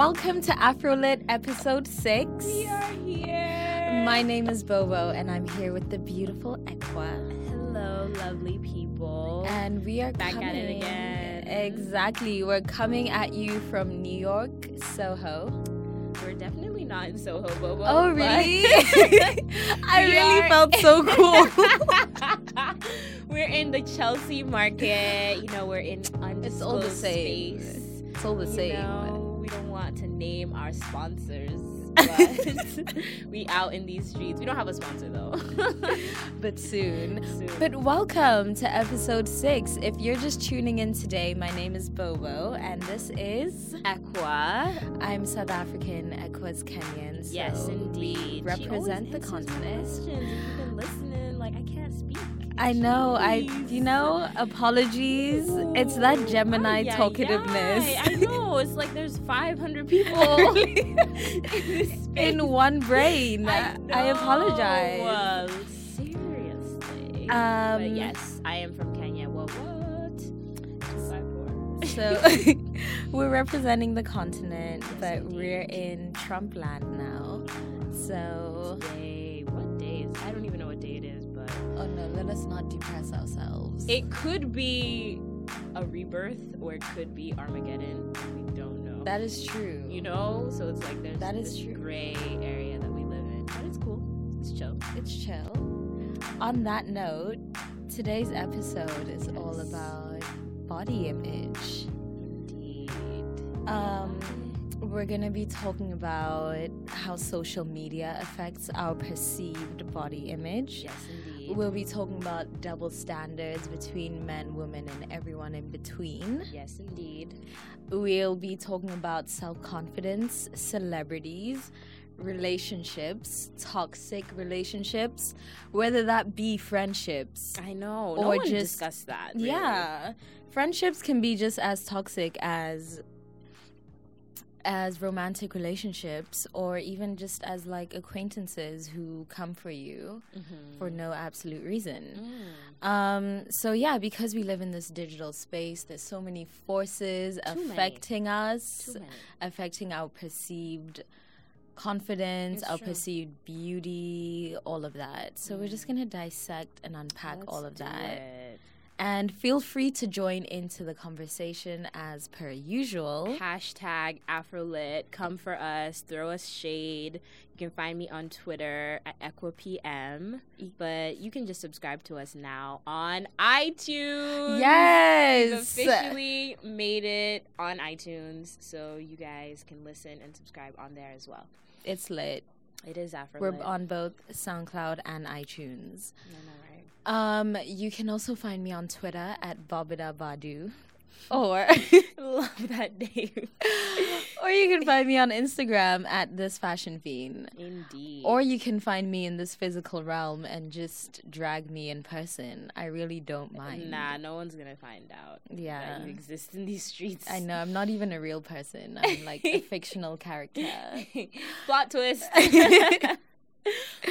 Welcome to Afrolit episode 6. We are here. My name is Bobo and I'm here with the beautiful Equa. Hello, lovely people. And we are Back coming, at it again. Exactly. We're coming at you from New York, Soho. We're definitely not in Soho, Bobo. Oh, really? I really are- felt so cool. we're in the Chelsea market. You know, we're in undisclosed It's all the same. space. It's all the You same. know, name our sponsors, but we out in these streets. We don't have a sponsor though. But soon. Soon. But welcome to episode 6. If you're just tuning in today, my name is Bobo and this is Equa. I'm South African, Equa's Kenyan. So Yes, indeed. represent the continent. questions. If you've been listening, I know. I, you know, apologies. It's that Gemini ay, talkativeness ay. I know. It's like there's 500 people in this space. in one brain. I, I apologize. know. Seriously. Um, but yes, I am from Kenya. What? What? Two by four. So we're representing the continent, Yes, but indeed. we're in Trump land now. So, Yay! What day is? I don't even oh no, let us not depress ourselves. it could be a rebirth or it could be Armageddon. We don't know. that is true. you know, so it's like there's That is this true. gray area that we live in, but it's cool. It's chill. It's chill. On that note, today's episode is all about body image. Indeed. Um, we're going to be talking about how social media affects our perceived body image. yes, indeed. We'll be talking about double standards between men, women, and everyone in between. yes, indeed. We'll be talking about self confidence, celebrities, relationships, toxic relationships, whether that be friendships. I know. Or No one just- discussed that. really. Yeah. Friendships can be just as toxic as as romantic relationships or even just as like acquaintances who come for you Mhm. for no absolute reason. Mm. Um, so yeah, because we live in this digital space, there's so many forces Too many. affecting us, affecting our perceived confidence, It's our true. perceived beauty, all of that. So we're just gonna dissect and unpack all of Let's that. it. And feel free to join into the conversation as per usual. Hashtag AfroLit. Come for us. Throw us shade. You can find me on Twitter at EquiPM. But you can just subscribe to us now on iTunes. Yes. We've officially made it on iTunes, so you guys can listen and subscribe on there as well. It's lit. It is AfroLit. We're on both SoundCloud and iTunes. I know, right? Um, you can also find me on Twitter at Bobida Badu. Or Love that name. or you can find me on Instagram at this fashion fiend. Indeed. Or you can find me in this physical realm and just drag me in person. I really don't mind. Nah, no one's gonna find out Yeah. that you exist in these streets. I know, I'm not even a real person. I'm like a fictional character. Plot twist.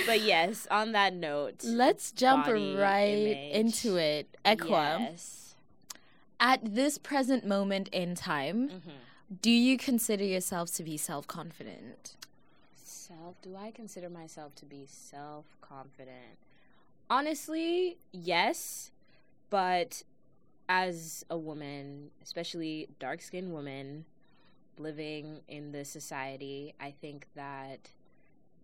But yes, on that note, Let's jump right image. into it. Equa, Yes. at this present moment in time, Mhm. do you consider yourself to be self confident? Self. Do I consider myself to be self confident? Honestly, yes. But as a woman, especially dark skinned woman, living in this society, I think that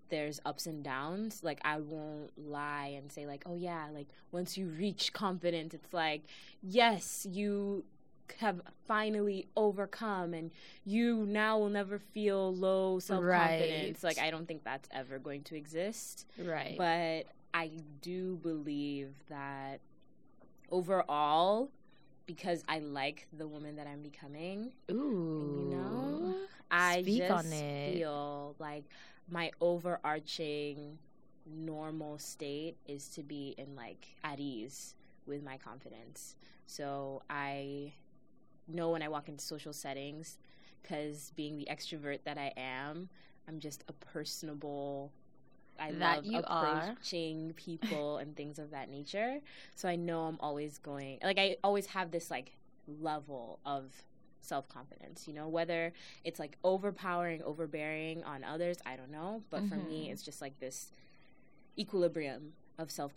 there's ups and downs. Like I won't lie and say like, "Oh yeah, like once you reach confidence, it's like, yes, you have finally overcome and you now will never feel low self-confidence." Right. Like I don't think that's ever going to exist. Right. But I do believe that overall because I like the woman that I'm becoming, Ooh. you know i Speak just on it. feel like my overarching normal state is to be in like at ease with my confidence so i know when i walk into social settings because being the extrovert that i am i'm just a personable I That love you are. approaching people and things of that nature. So I know I'm always going like I always have this like level of self confidence. You know, whether it's like overpowering, overbearing on others, I don't know. But for me, Mhm. it's just like this equilibrium of self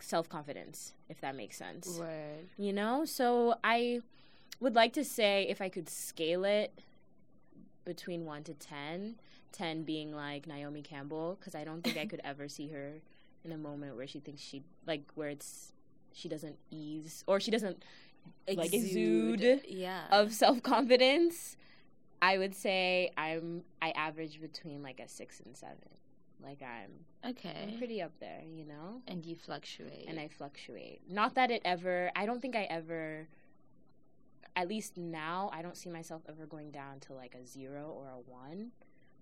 self confidence, if that makes sense. Word. You know, so I would like to say if I could scale it between one to 10, 10 being like Naomi Campbell, because I don't think I could ever see her in a moment where she thinks she, like, where it's, she doesn't ease or she doesn't Like exude Yeah. of self confidence. I would say I'm, I average between like a six and seven. Like I'm, okay. I'm pretty up there, you know? and you fluctuate. and I fluctuate. Not that it ever, I don't think I ever, at least now, I don't see myself ever going down to like a zero or a one.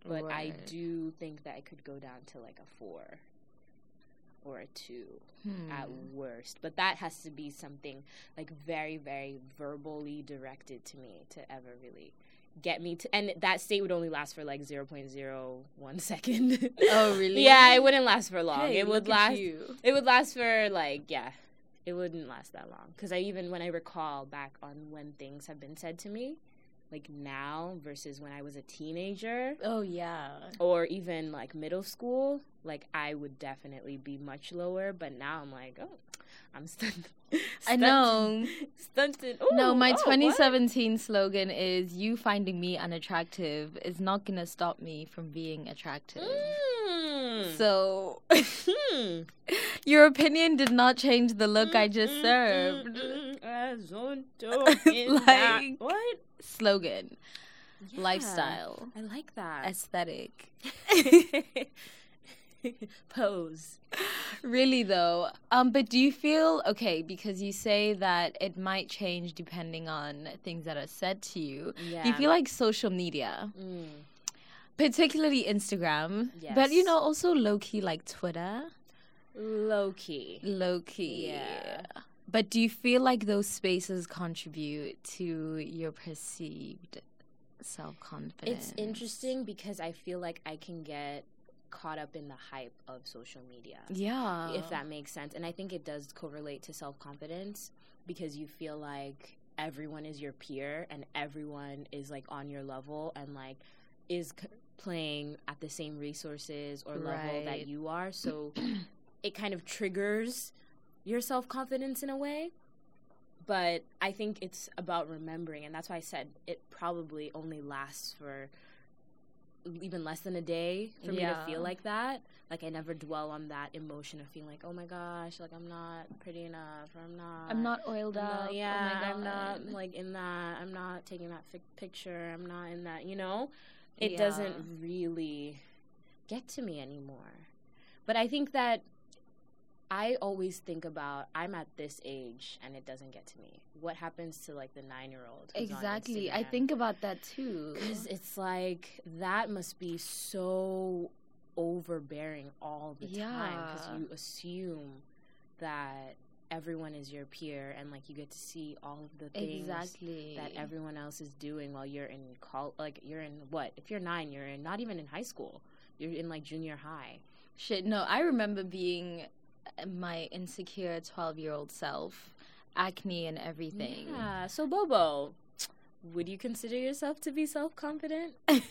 But I do think that I could go down to like a four or a two Hmm. at worst. But that has to be something like very, very verbally directed to me to ever really get me to. And that state would only last for like 0.01 second. Oh, really? yeah, it wouldn't last for long. Hey, it would last. you. It would last for like yeah, it wouldn't last that long because I even when I recall back on when things have been said to me, like now versus when I was a teenager Oh yeah. or even like middle school, like I would definitely be much lower. But now I'm like, oh, I'm stunted. I know. stunted. no, my oh, what? 2017 slogan is "You finding me unattractive is not gonna stop me from being attractive." Mm. So Hmm. your opinion did not change the look I just Mm, served. mm, mm, that- Like- what Slogan, Yeah. lifestyle, I like that. aesthetic. Pose. Really though, um, but do you feel okay because you say that it might change depending on things that are said to you? Yeah. Do you feel like social media, Mm. Particularly Instagram, but you know also low key like Twitter, low key? low key, Yeah. But do you feel like those spaces contribute to your perceived self confidence? It's interesting because I feel like I can get caught up in the hype of social media. Yeah. if that makes sense. And I think it does correlate to self confidence because you feel like everyone is your peer and everyone is like on your level and like is c- playing at the same resources or level that you are. So it kind of triggers your self confidence in a way. But I think it's about remembering, and that's why I said it probably only lasts for even less than a day for me to feel like that. Like I never dwell on that emotion of feeling like, oh my gosh, like I'm not pretty enough, or I'm not. I'm not oiled I'm up. not- oh yeah, my I'm not like in that. I'm not taking that fi- picture. I'm not in that. You know, it Yeah. doesn't really get to me anymore. But I think that I always think about I'm at this age and it doesn't get to me. What happens to like the nine year old? Exactly. I think about that too. because it's like that must be so overbearing all the time because you assume that everyone is your peer and like you get to see all of the things Exactly. that everyone else is doing while you're in col like you're in what if you're nine you're in not even in high school you're in like junior high Shit, no, I remember being uh, my insecure 12 year old self, acne and everything. yeah so bobo would you consider yourself to be self-confident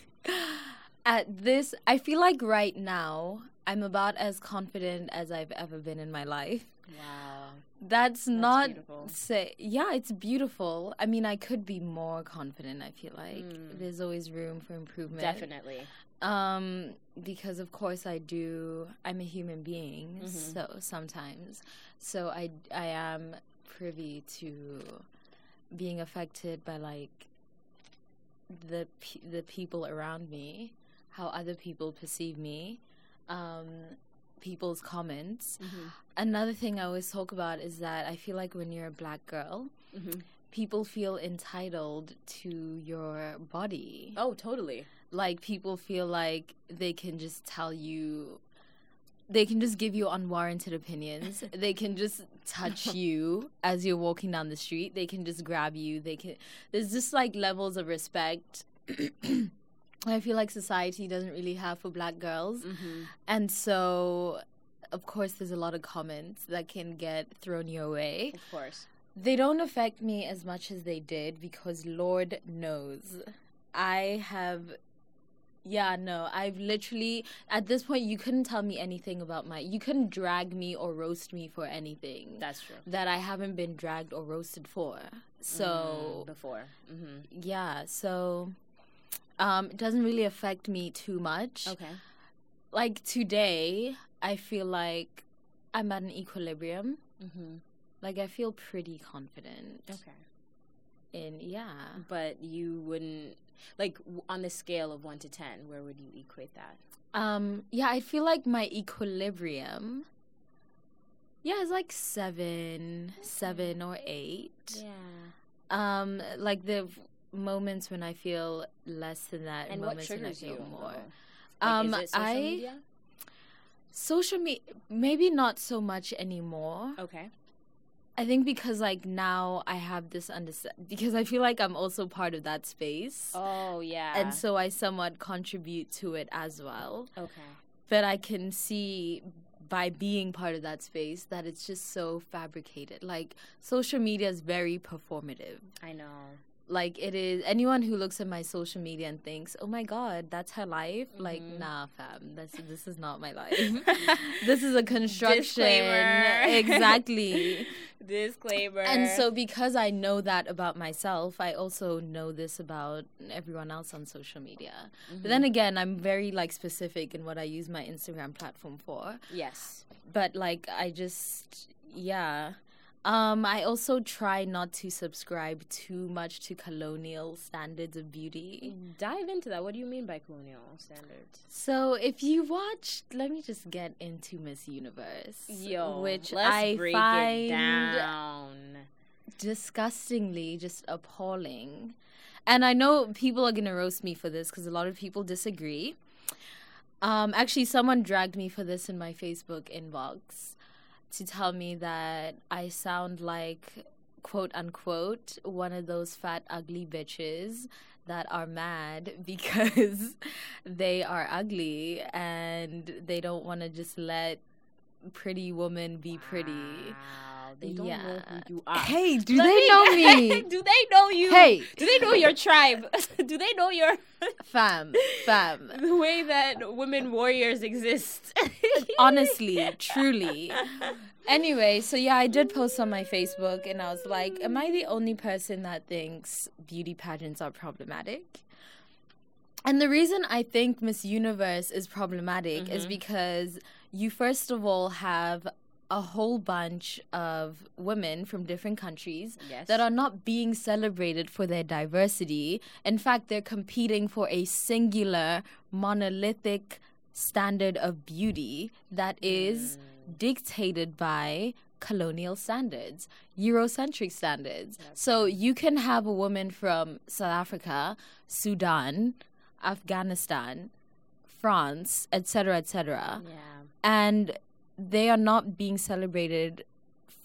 At this, I feel like right now, I'm about as confident as I've ever been in my life. Wow That's, not beautiful. say yeah, it's beautiful. I mean, I could be more confident, I feel like. Mm. There's always room for improvement. definitely Um, because of course I do. I'm a human being, Mhm. so sometimes, so I I am privy to being affected by like the pe- the people around me, how other people perceive me, um, people's comments. mm-hmm. Another thing I always talk about is that I feel like when you're a black girl, Mm-hmm. people feel entitled to your body oh totally like people feel like they can just tell you they can just give you unwarranted opinions they can just touch you as you're walking down the street they can just grab you they can there's just like levels of respect i feel like society doesn't really have for black girls mm-hmm. and so of course there's a lot of comments that can get thrown your way of course They don't affect me as much as they did because Lord knows I have yeah, no, I've literally at this point you couldn't tell me anything about my you couldn't drag me or roast me for anything That's true. that I haven't been dragged or roasted for. So Mm, before. hmm yeah, so um it doesn't really affect me too much. Okay. Like today, I feel like I'm at an equilibrium. hmm Like I feel pretty confident Okay. in yeah. But you wouldn't like on the scale of one to ten. Where would you equate that? Um, yeah, I feel like my equilibrium. Yeah, it's like seven, seven or eight. Yeah. Um, like the moments when I feel less than that, And what moments when I feel you more. Like, Um, social I media? social media maybe not so much anymore. Okay. I think because like now I have this understand because I feel like I'm also part of that space. Oh yeah. And so I somewhat contribute to it as well. okay. but I can see by being part of that space that it's just so fabricated. Like social media is very performative. I know. Like it is anyone who looks at my social media and thinks, "Oh my god, that's her life." Like, Mhm. nah, fam. This this is not my life. this is a construction. Disclaimer. Exactly. Disclaimer. And so because I know that about myself, I also know this about everyone else on social media. But then again, I'm very like specific in what I use my Instagram platform for. yes. But like I just yeah. Um I also try not to subscribe too much to colonial standards of beauty. Dive into that. What do you mean by colonial standards? So if you watch let me just get into Miss Universe. Yo, which let's I break find it down. disgustingly just appalling. And I know people are going to roast me for this because a lot of people disagree. Um, actually, someone dragged me for this in my Facebook inbox to tell me that I sound like, quote unquote, one of those fat, ugly bitches that are mad because they are ugly and they don't want to just let pretty women be pretty. They don't know who you are. Hey, do Let they me- know me? do they know you? Hey. do they know your tribe? do they know your fam, fam. the way that women warriors exist? Honestly, truly. Anyway, so yeah, I did post on my Facebook and I was like, am I the only person that thinks beauty pageants are problematic? And the reason I think Miss Universe is problematic is mm-hmm. because you first of all have a whole bunch of women from different countries Yes. that are not being celebrated for their diversity. In fact, they're competing for a singular, monolithic standard of beauty that is mm. dictated by colonial standards, Eurocentric standards. so you can have a woman from South Africa, Sudan, Afghanistan, France, etc., etc yeah. and they are not being celebrated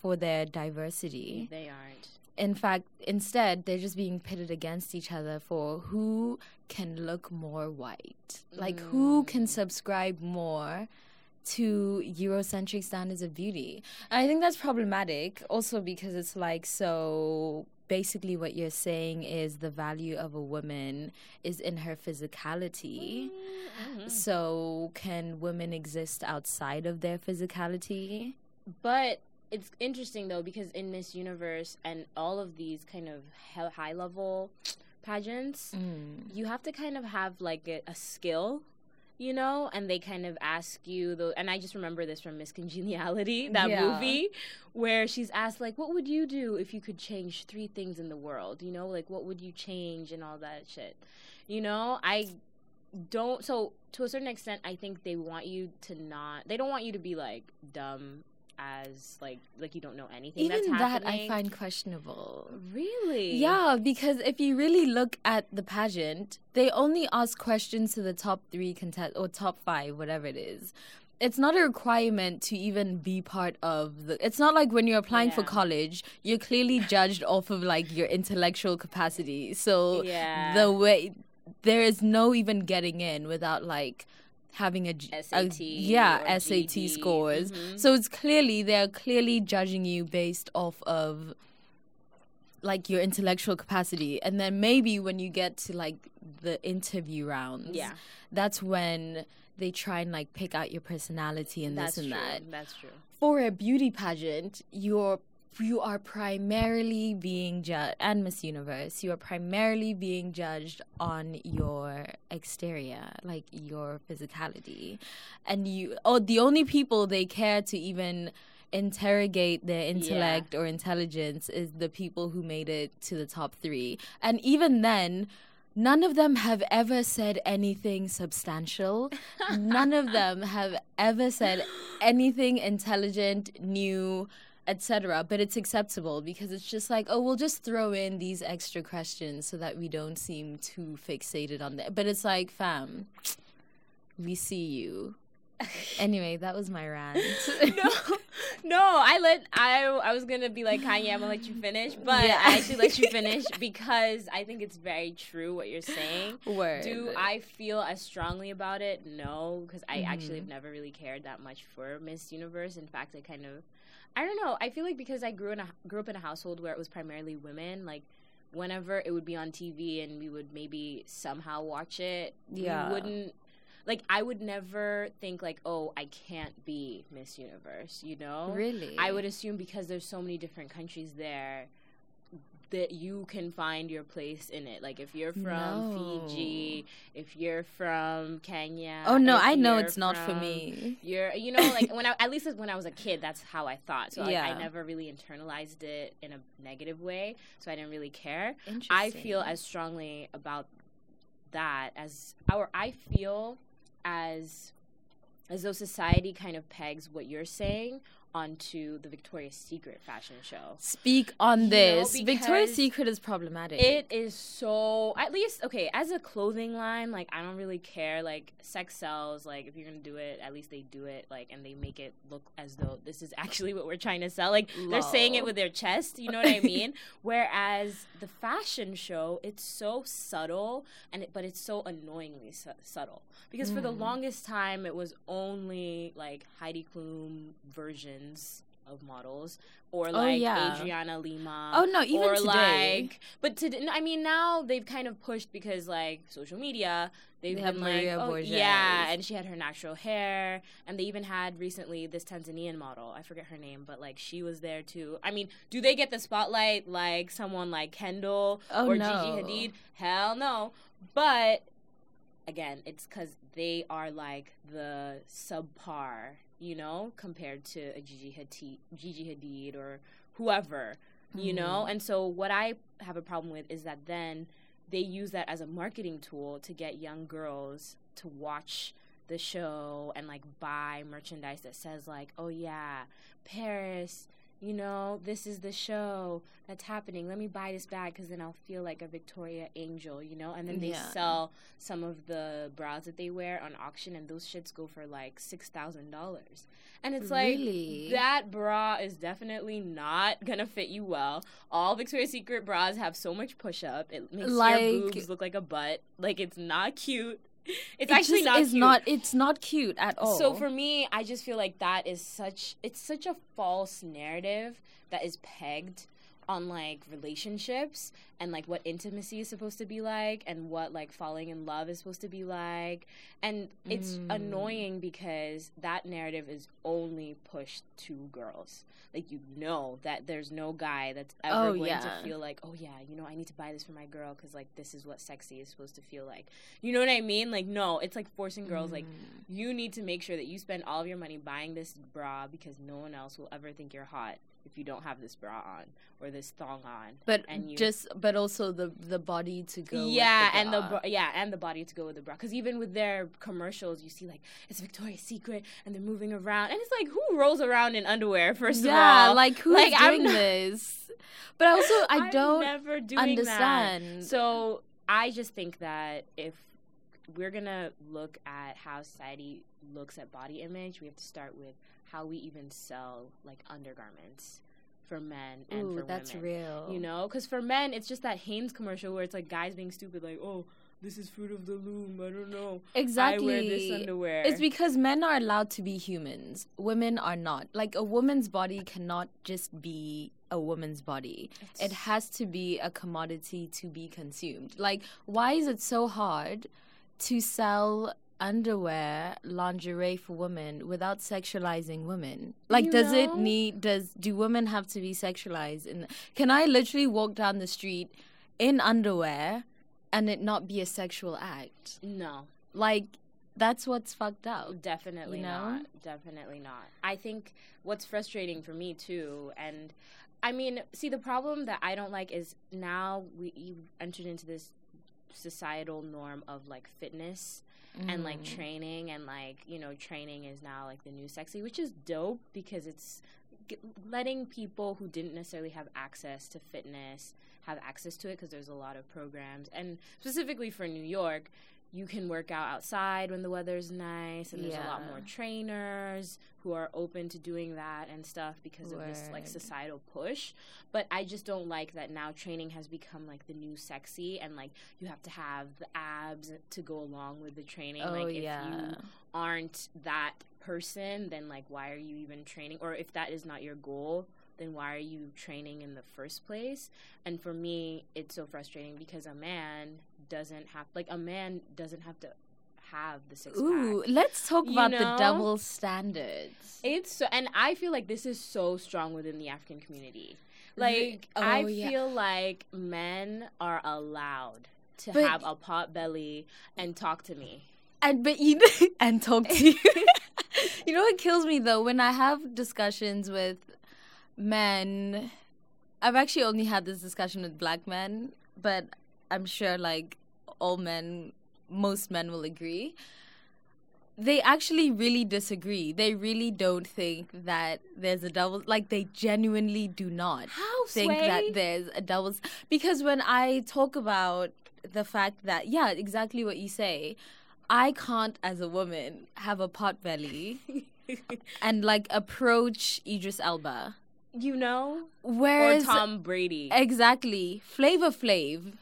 for their diversity. They aren't. In fact, instead, they're just being pitted against each other for who can look more white. Like, who can mm. subscribe more to Eurocentric standards of beauty. And I think that's problematic also because it's like so basically what you're saying is the value of a woman is in her physicality. So can women exist outside of their physicality? But it's interesting though because in Miss Universe and all of these kind of high level pageants, Mm. you have to kind of have like a, a skill, you know, and they kind of ask you the and I just remember this from Miss Congeniality, that Yeah. movie, where she's asked like, "What would you do if you could change three things in the world?" You know, like what would you change and all that shit. You know, I don't so to a certain extent I think they want you to not they don't want you to be like dumb as like like you don't know anything Even that I find questionable. really Yeah, because if you really look at the pageant, they only ask questions to the top three contest or top five, whatever it is. It's not a requirement to even be part of the. It's not like when you're applying for college, you're clearly judged off of like your intellectual capacity. So Yeah. the way there is no even getting in without like having a, G- a- SAT yeah SAT GD. scores. Mhm. So it's clearly they're clearly judging you based off of like your intellectual capacity and then maybe when you get to like the interview rounds Yeah. that's when they try and like pick out your personality and That's this and true. that That's true. for a beauty pageant, you're you are primarily being judged and Miss Universe, you are primarily being judged on your exterior, like your physicality. And you oh the only people they care to even interrogate their intellect or intelligence is the people who made it to the top 3. And even then None of them have ever said anything substantial. None of them have ever said anything intelligent, new, etc. But it's acceptable because it's just like, oh, we'll just throw in these extra questions so that we don't seem too fixated on that. But it's like, fam, we see you. Anyway, that was my rant. no, no. I let I I was gonna be like Kanye. I'm gonna let you finish, but Yeah. I should let you finish because I think it's very true what you're saying. Word. Do I feel as strongly about it? No, because I actually Mm-hmm. have never really cared that much for Miss Universe. In fact, I kind of, I don't know. I feel like because I grew in a grew up in a household where it was primarily women, like. Whenever it would be on TV and we would maybe somehow watch it, Yeah. we wouldn't like I would never think like, oh, I can't be Miss Universe, you know? Really? I would assume because there's so many different countries there that you can find your place in it. Like if you're from No. Fiji, if you're from Kenya. Oh no, I know it's not for me. You're, you know, like when I at least when I was a kid, that's how I thought. So like, I never really internalized it in a negative way. So I didn't really care. I feel as strongly about that as or I feel as as though society kind of pegs what you're saying onto the Victoria's Secret fashion show. Speak on You know, this. Victoria's Secret is problematic. It is so at least okay, as a clothing line, like I don't really care. Like sex sells, like if you're gonna do it, at least they do it like and they make it look as though this is actually what we're trying to sell. Like they're saying it with their chest, you know what I mean? Whereas the fashion show, it's so subtle and it, but it's so annoyingly su- subtle. Because for the Mm. longest time it was only like Heidi Klum of models or oh, like Oh, yeah. Adriana Lima Oh, no, even or today. like but to I mean now they've kind of pushed because like social media they've They been have Maria like oh, yeah and she had her natural hair and they even had recently this Tanzanian model I forget her name but like she was there too I mean do they get the spotlight like someone like Kendall Oh, or no. Gigi Hadid hell no but again it's because they are like the subpar you know compared to a Gigi Hadid Gigi Hadid or whoever you know Mm-hmm. and so what i have a problem with is that then they use that as a marketing tool to get young girls to watch the show and like buy merchandise that says like oh yeah paris you know this is the show that's happening let me buy this bag because then i'll feel like a victoria angel you know and then they Yeah. sell some of the bras that they wear on auction and those shits go for like six thousand dollars and it's like Really? that bra is definitely not gonna fit you well. All Victoria's Secret bras have so much push up. It makes Like- your boobs look like a butt. Like it's not cute. It's It actually not is cute. not it's not cute at all. So for me, I just feel like that is such it's such a false narrative that is pegged on like relationships and like what intimacy is supposed to be like and what like falling in love is supposed to be like and it's Mm. annoying because that narrative is only pushed to girls like you know that there's no guy that's ever Oh, going yeah. to feel like oh yeah you know i need to buy this for my girl because like this is what sexy is supposed to feel like you know what i mean like no it's like forcing girls like Mm. you need to make sure that you spend all of your money buying this bra because no one else will ever think you're hot if you don't have this bra on or this thong on. but and you- just but also the the body to go. yeah, with the and the bra. yeah, and the body to go with the bra. Because even with their commercials, you see like it's Victoria's Secret, and they're moving around, and it's like who rolls around in underwear? First yeah, of all, like who's Like, doing not- this? But also, I I'm don't understand. That. So I just think that if we're gonna look at how society looks at body image, we have to start with how we even sell like undergarments for men and Ooh, for that's women. real. You know, because for men, it's just that Hanes commercial where it's like guys being stupid, like, oh, this is fruit of the loom. I don't know. Exactly. I wear this underwear. It's because men are allowed to be humans. Women are not. Like a woman's body cannot just be a woman's body. it has to be a commodity to be consumed. Like why is it so hard to sell underwear, lingerie for women without sexualizing women? Like You does it need does do women have to be sexualized and can I literally walk down the street in underwear and it not be a sexual act? no. Like that's what's fucked up. Definitely You know? not. Definitely not. I think what's frustrating for me too, and I mean, see, the problem that I don't like is now we you've entered into this societal norm of like fitness and like Mm. training and like you know training is now like the new sexy which is dope because it's g- letting people who didn't necessarily have access to fitness have access to it because there's a lot of programs and specifically for new york you can work out outside when the weather's nice and there's a lot more trainers who are open to doing that and stuff because of this like societal push. But i just don't like that now training has become like the new sexy and like you have to have the abs to go along with the training. Oh like if yeah. you aren't that person then like why are you even training? Or if that is not your goal then why are you training in the first place? And for me it's so frustrating because a man doesn't have like a man doesn't have to have the six Ooh, pack let's talk You about know? the double standards. it's so and i feel like this is so strong within the african community like oh, i yeah. feel like men are allowed to But- have a pot belly and talk to me and but you and talk to you. you know what kills me though when I have discussions with men. I've actually only had this discussion with black men, but I'm sure like all men, most men will agree. They actually really disagree. They really don't think that there's a double. Like they genuinely do not. how think that there's a double because when I talk about the fact that yeah, exactly what you say, I can't as a woman have a pot belly and like approach Idris Elba. you know Whereas or Tom Brady. exactly Flavor Flav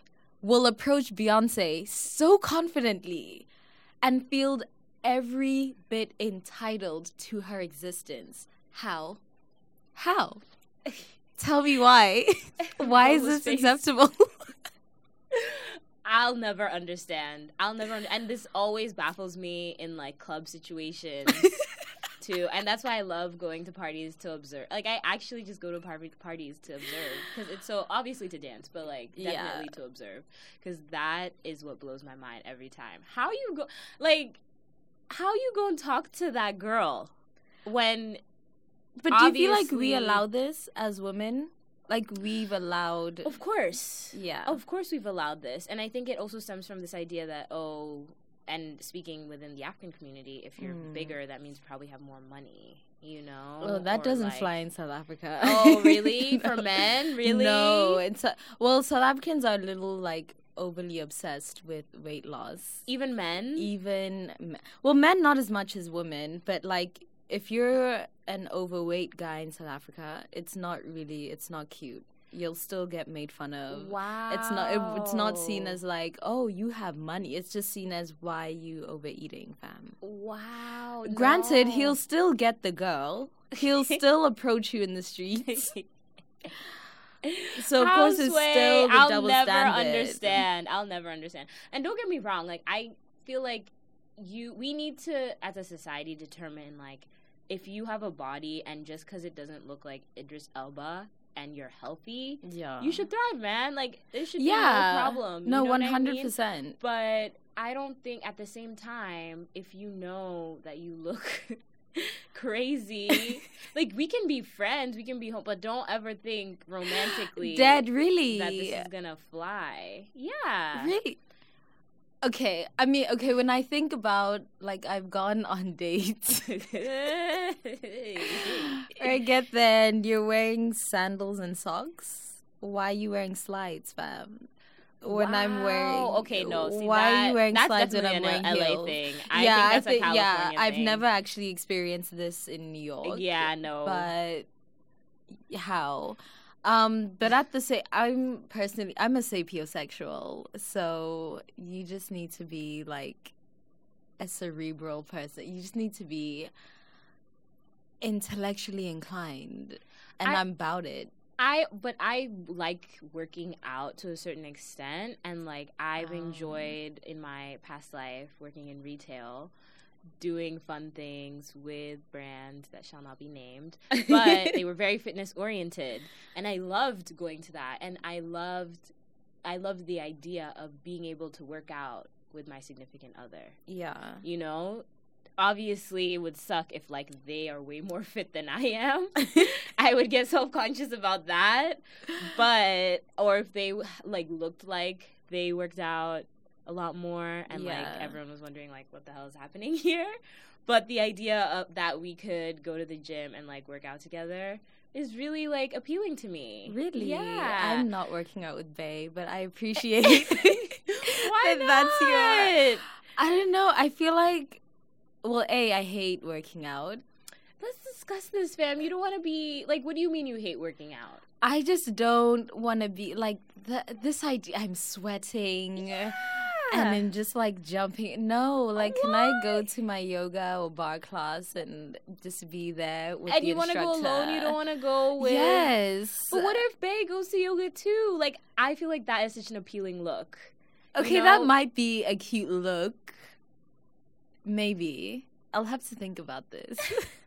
will approach Beyonce so confidently and feel every bit entitled to her existence. How? How? Tell me why. why is this face. acceptable? I'll never understand. I'll never, un- and this always baffles me in like club situations too. And that's why I love going to parties to observe. Like I actually just go to par- parties to observe because it's so obviously to dance, but like Yeah. definitely to observe because that is what blows my mind every time. How you go, like, how you go and talk to that girl when But do you feel like we allow this as women? Like we've allowed Of course. Yeah. Of course we've allowed this. And I think it also stems from this idea that, oh, and speaking within the African community, if you're Mm. bigger, that means you probably have more money, you know? Oh, that Or, doesn't like- fly in South Africa. Oh, really? For men? Really? No, it's well, South Africans are a little like overly obsessed with weight loss. Even men? Even me- well, men not as much as women, but like if you're an overweight guy in South Africa, it's not really, it's not cute. You'll still get made fun of. wow. It's not. It, it's not seen as like, oh, you have money. It's just seen as why you overeating, fam. Wow. Granted, no. he'll still get the girl. He'll still approach you in the streets. So of course it's still the I'll double never standard. understand. I'll never understand. And don't get me wrong, like I feel like you we need to as a society determine like if you have a body and just cuz it doesn't look like Idris Elba and you're healthy, Yeah. you should thrive, man. Like there should yeah. be no problem. No, one hundred percent. But I don't think at the same time if you know that you look crazy like we can be friends we can be home but don't ever think romantically Dead, really. that this is gonna fly. Yeah. Really? Okay, I mean, okay, when I think about like I've gone on dates, I get there and you're wearing sandals and socks. Why are you wearing slides, fam? When I'm Wow. wearing okay, no, see, why that, are you wearing that's slides when I'm wearing LA heels? thing. I yeah, think that's I think a yeah, California I've never actually experienced this in New York. Yeah, no. but how? Um, but at the same, I'm personally, I'm a sapiosexual, so you just need to be like a cerebral person. You just need to be intellectually inclined, and I- I'm about it. I but I like working out to a certain extent and like I've Oh. enjoyed in my past life working in retail doing fun things with brands that shall not be named but they were very fitness oriented and I loved going to that and I loved I loved the idea of being able to work out with my significant other. Yeah. you know? Obviously it would suck if like they are way more fit than i am. I would get self-conscious about that but or if they like looked like they worked out a lot more and like everyone was wondering like what the hell is happening here but the idea of that we could go to the gym and like work out together is really like appealing to me Really? yeah I'm not working out with Bay, but I appreciate why that not? that's your I don't know. I feel like well, A, I hate working out. Let's discuss this, fam. You don't want to be like. What do you mean you hate working out? I just don't want to be like the, this idea. I'm sweating. And then just like jumping. No, like, can I go to my yoga or barre class and just be there with and the you want to go alone. You don't want to go with. Yes. But what if Bay goes to yoga too? Like, I feel like that is such an appealing look. you Okay, know? that might be a cute look. Maybe. I'll have to think about this.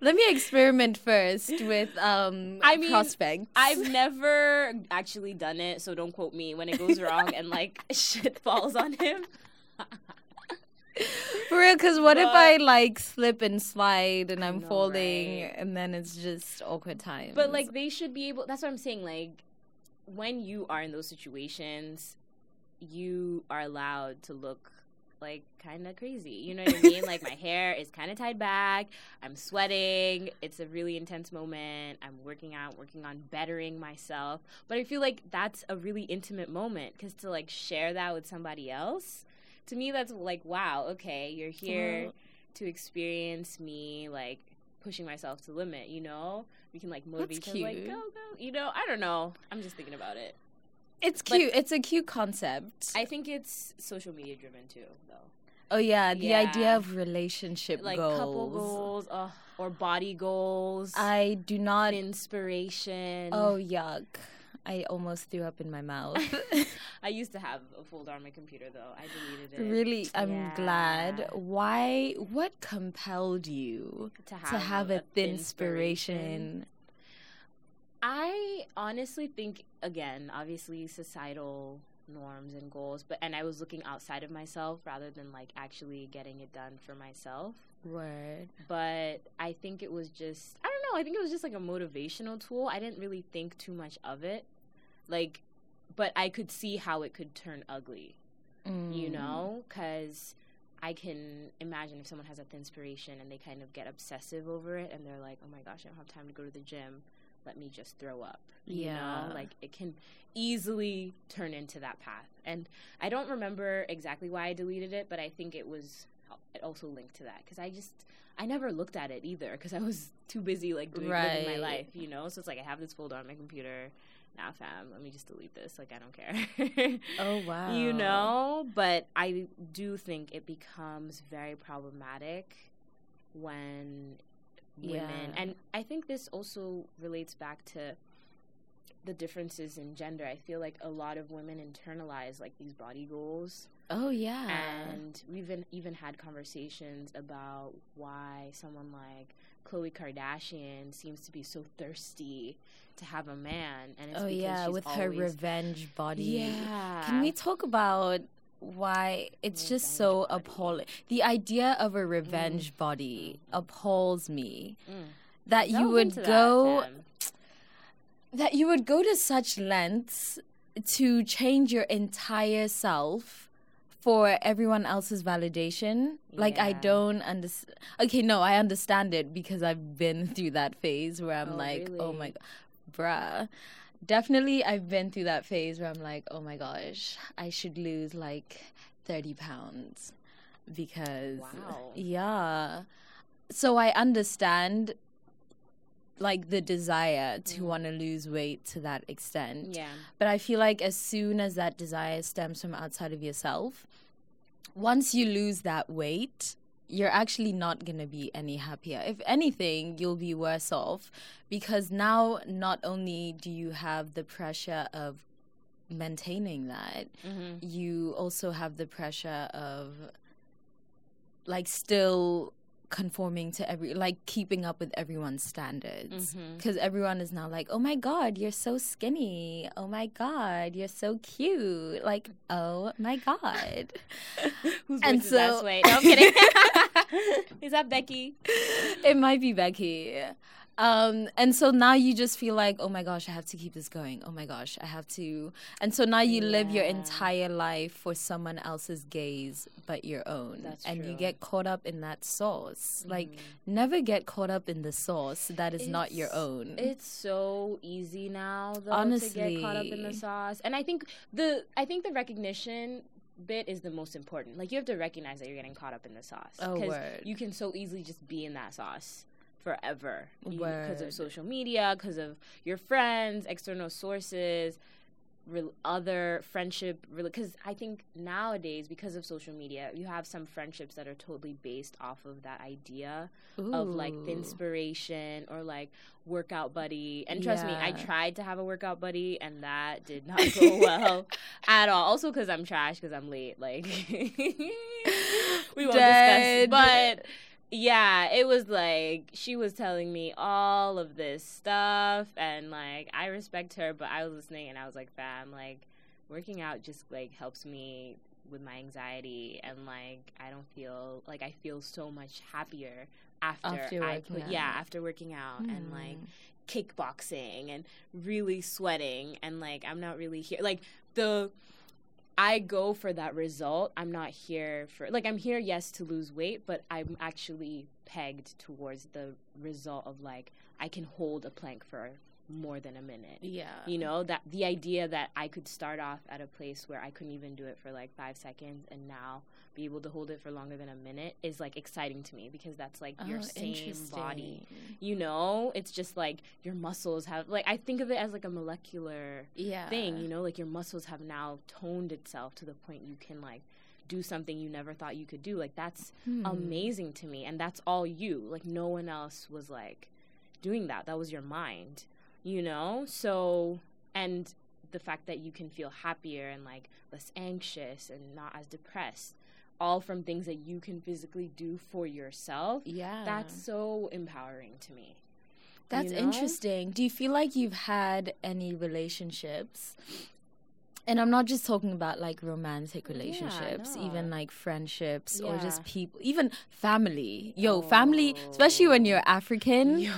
Let me experiment first with um I mean, prospects. I've never actually done it, so don't quote me when it goes wrong and like shit falls on him. For real, because what if I like slip and slide and I'm know, falling right? and then it's just awkward times? But like they should be able that's what I'm saying like when you are in those situations you are allowed to look like kind of crazy. You know what I mean? like my hair is kind of tied back. I'm sweating. It's a really intense moment. I'm working out, working on bettering myself. But I feel like that's a really intimate moment cuz to like share that with somebody else to me that's like wow, okay, you're here to experience me like pushing myself to the limit, you know? We can like motivate each other like go go. You know, I don't know. I'm just thinking about it. It's but- cute. it's a cute concept. I think it's social media driven too, though. oh yeah, the idea of relationship Like goals. couple goals, uh, or body goals, I do not. inspiration. Oh yuck! I almost threw up in my mouth. I used to have a folder on my computer though. I deleted it. really, I'm glad. Why? What compelled you to have, to have a, thin inspiration. I honestly think again, obviously societal norms and goals, but and I was looking outside of myself rather than like actually getting it done for myself. Word. But I think it was just I don't know, I think it was just like a motivational tool. I didn't really think too much of it. Like but I could see how it could turn ugly, you Mm. know, cuz I can imagine if someone has a thin inspiration and they kind of get obsessive over it and they're like, "Oh my gosh, I don't have time to go to the gym. Let me just throw up." You Yeah. know, like it can easily turn into that path. And I don't remember exactly why I deleted it, but I think it was it also linked to that cuz I just I never looked at it either cuz I was too busy like doing living my life, you know? So it's like I have this folder on my computer. Nah, fam, let me just delete this. Like I don't care. Oh wow. You know, but I do think it becomes very problematic when women, Yeah. and I think this also relates back to the differences in gender. I feel like a lot of women internalize like these body goals, Oh yeah. and we've even even had conversations about why someone like Khloe Kardashian seems to be so thirsty to have a man, and it's oh because yeah, she's with her revenge body. Yeah. Can we talk about why it's just so body. appalling? The idea of a revenge body appalls me. Mm. That you would that, go Tim. that you would go to such lengths to change your entire self for everyone else's validation. Like I don't understand. Okay, no, I understand it because I've been through that phase where I'm Oh, like, oh my, god, bruh. Definitely, I've been through that phase where I'm like, oh my gosh, I should lose like thirty pounds because Wow. yeah. So I understand like the desire to mm-hmm. want to lose weight to that extent. Yeah. But I feel like as soon as that desire stems from outside of yourself, once you lose that weight, you're actually not going to be any happier. If anything, you'll be worse off because now not only do you have the pressure of maintaining that, Mm-hmm. you also have the pressure of like still conforming to every like keeping up with everyone's standards mm-hmm. because everyone is now like oh my god you're so skinny oh my god you're so cute like oh my god Whose And is that so- sway? No, I'm kidding. is that Becky? it might be becky um and so now you just feel like oh my gosh i have to keep this going. Oh my gosh i have to. And so now you live your entire life for someone else's gaze but your own. That's and you get caught up in that sauce. Like Mhm. never get caught up in the sauce that is not your own. It's so easy now, though, to get caught up in the sauce. And I think the I think the recognition bit is the most important. Like you have to recognize that you're getting caught up in the sauce Oh, word. you can so easily just be in that sauce forever because of social media, because of your friends, external sources. Real other friendship because i think nowadays because of social media you have some friendships that are totally based off of that idea of like the inspiration or like workout buddy. And trust me, I tried to have a workout buddy and that did not go well at all. Also because I'm trash because I'm late. Like we won't Dead. discuss. But yeah, it was like she was telling me all of this stuff and like I respect her, but I was listening and I was like, fam, like working out just like helps me with my anxiety and like I don't feel like I feel so much happier after, After I working put yeah out. after working out and like Hmm. kickboxing and really sweating and like I'm not really here like the I go for that result. I'm not here for like I'm here yes to lose weight, but I'm actually pegged towards the result of like I can hold a plank for more than a minute. yeah You know, that the idea that I could start off at a place where I couldn't even do it for like 5 seconds and now be able to hold it for longer than a minute is like exciting to me because that's like your Oh, same body. you know? It's just like your muscles have like i think of it as like a molecular yeah. thing you know? Like your muscles have now toned itself to the point you can like do something you never thought you could do. Like that's Hmm. amazing to me and that's all you. Like no one else was like doing that. That was your mind you know? So and the fact that you can feel happier and like less anxious and not as depressed all from things that you can physically do for yourself yeah that's so empowering to me. That's know? interesting. Do you feel like you've had any relationships? And I'm not just talking about like romantic relationships, even no. like friendships or just people, even family. Yo, family, especially when you're African, Yo.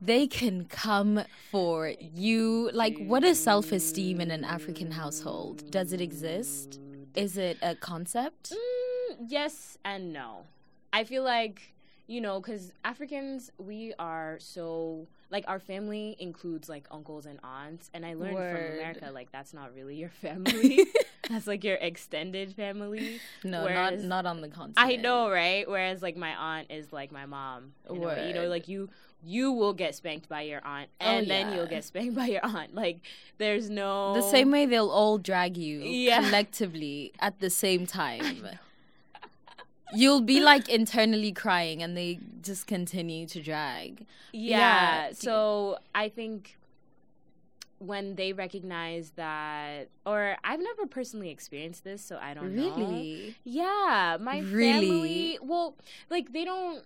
they can come for you. Like, what is self esteem in an African household? Does it exist? Is it a concept? Mm, yes and no. I feel like, you know, because Africans, we are so, like, our family includes, like, uncles and aunts. And I learned Word. from America, like, that's not really your family. that's, like, your extended family. No, Whereas- not not on the continent. I know, right? Whereas, like, my aunt is, like, my mom. a way. You know, like, you. You will get spanked by your aunt, Oh, and then yeah. you'll get spanked by your aunt. Like, there's no The same way they'll all drag you Yeah. collectively at the same time. You'll be like internally crying and they just continue to drag. Yeah. Yeah, So I think when they recognize that, or I've never personally experienced this, so I don't know. Really? Yeah, my Really? family. Well, like they don't.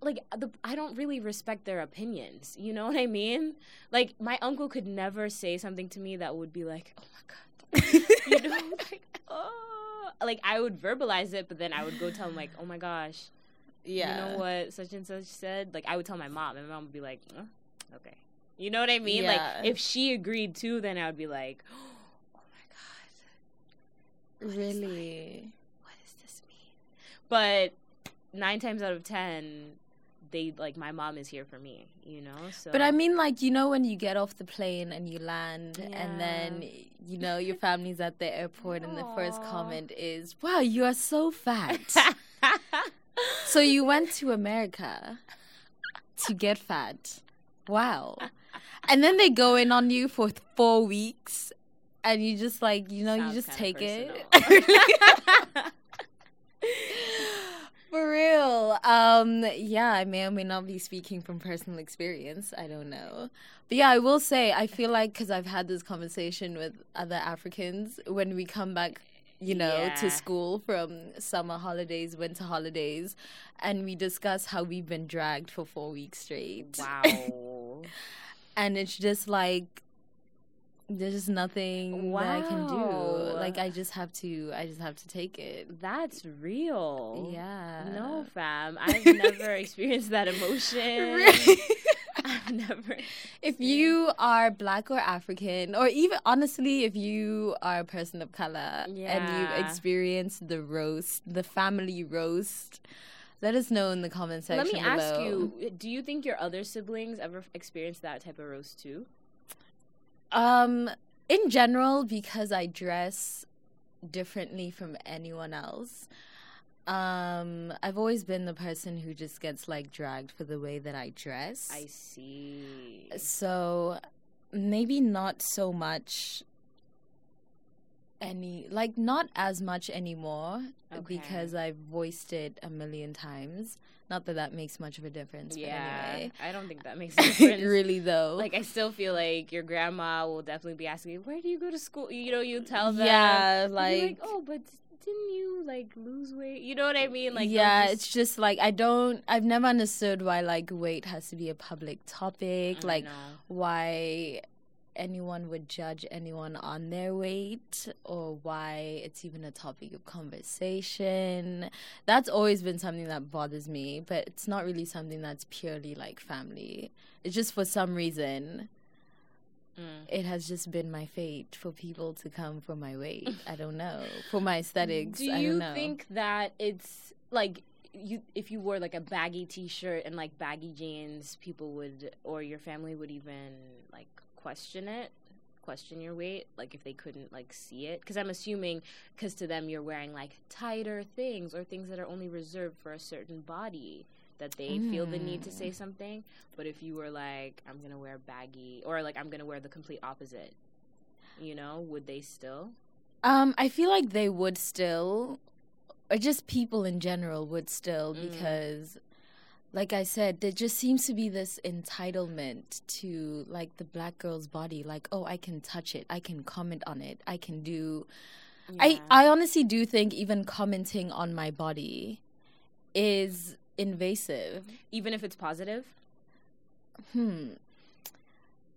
Like the, I don't really respect their opinions. You know what I mean? Like my uncle could never say something to me that would be like, "Oh my god," you know, like, oh, like I would verbalize it, but then I would go tell him like, "Oh my gosh, Yeah. you know what such and such said? Like i would tell my mom and my mom would be like "Uh, okay. You know what i mean? Yeah. like if she agreed too then i would be like oh my god. What Really? what does this mean? But nine times out of ten they like my mom is here for me you know so But I mean, like, you know, when you get off the plane and you land, and then, you know, your family's at the airport, and the first comment is, Wow, you are so fat. so you went to America to get fat. wow. and then they go in on you for four weeks, and you just like you know Sounds you just take it. For real. Um, yeah, I may or may not be speaking from personal experience. I don't know. But yeah, I will say, I feel like because I've had this conversation with other Africans when we come back, you know, Yeah. to school from summer holidays, winter holidays, and we discuss how we've been dragged for four weeks straight. wow. and it's just like, there's just nothing that I can do. Like I just have to, I just have to take it. That's real. Yeah. No, fam. I've never experienced that emotion. Really? I've never. if you are black or African, or even honestly, if you are a person of color and you've experienced the roast, the family roast, let us know in the comment section. Let me ask you: Do you think your other siblings ever experienced that type of roast too? Um, in general, because I dress differently from anyone else. Um, I've always been the person who just gets like dragged for the way that I dress. I see. So maybe not so much any like not as much anymore Okay. because I've voiced it a million times. Not that that makes much of a difference, Yeah, but anyway. I don't think that makes a difference. really though. Like I still feel like your grandma will definitely be asking you, "Where do you go to school?" You know, you tell them. yeah, You'll like, oh, but didn't you like lose weight? You know what I mean? Like, yeah, just- it's just like I don't. I've never understood why like weight has to be a public topic. Like know. why anyone would judge anyone on their weight or why it's even a topic of conversation. That's always been something that bothers me, but it's not really something that's purely like family. It's just for some reason Mm. it has just been my fate for people to come for my weight. I don't know. For my aesthetics, Do I you don't know. think that it's like you if you wore like a baggy t-shirt and like baggy jeans, people would or your family would even like question it? Question your weight, like if they couldn't like see it, because I'm assuming, because to them you're wearing like tighter things or things that are only reserved for a certain body, that they feel the need to Mm. say something. But if you were like, I'm gonna wear baggy, or like I'm gonna wear the complete opposite, you know, would they still? Um, I feel like they would still, or just people in general would still, Mm. because, like I said, there just seems to be this entitlement to like the black girl's body. Like, oh, I can touch it, I can comment on it, I can do. I I honestly do think even commenting on my body is invasive. even if it's positive. Hmm.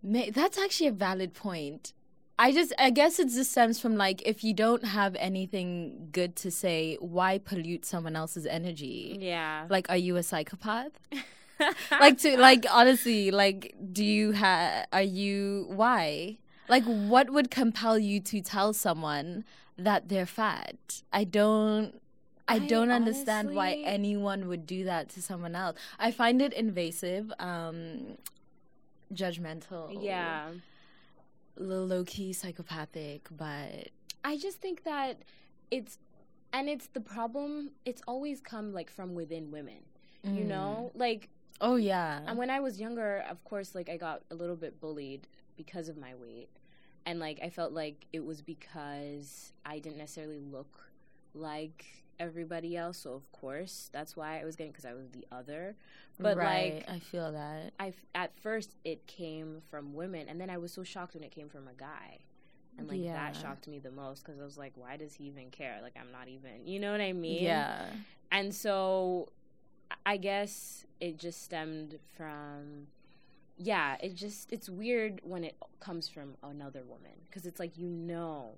May, that's actually a valid point. I just, I guess it just stems from like, if you don't have anything good to say, why pollute someone else's energy? Yeah. Like, are you a psychopath? like, to, like, honestly, like, do you have, are you, why? Like, what would compel you to tell someone that they're fat? I don't, I I don't understand why anyone would do that to someone else. I find it invasive, um, judgmental. yeah. Low key psychopathic, but I just think that it's and it's the problem it's always come like from within women. You Mm. know? Like Oh yeah. and when I was younger, of course like I got a little bit bullied because of my weight. And like I felt like it was because I didn't necessarily look like everybody else, so of course that's why I was getting because I was the other. But right, like I feel that. I at first it came from women, and then I was so shocked when it came from a guy, and like Yeah. that shocked me the most because I was like, why does he even care? Like I'm not even, you know what I mean? Yeah. And so, I guess it just stemmed from, yeah, it just it's weird when it comes from another woman because it's like you know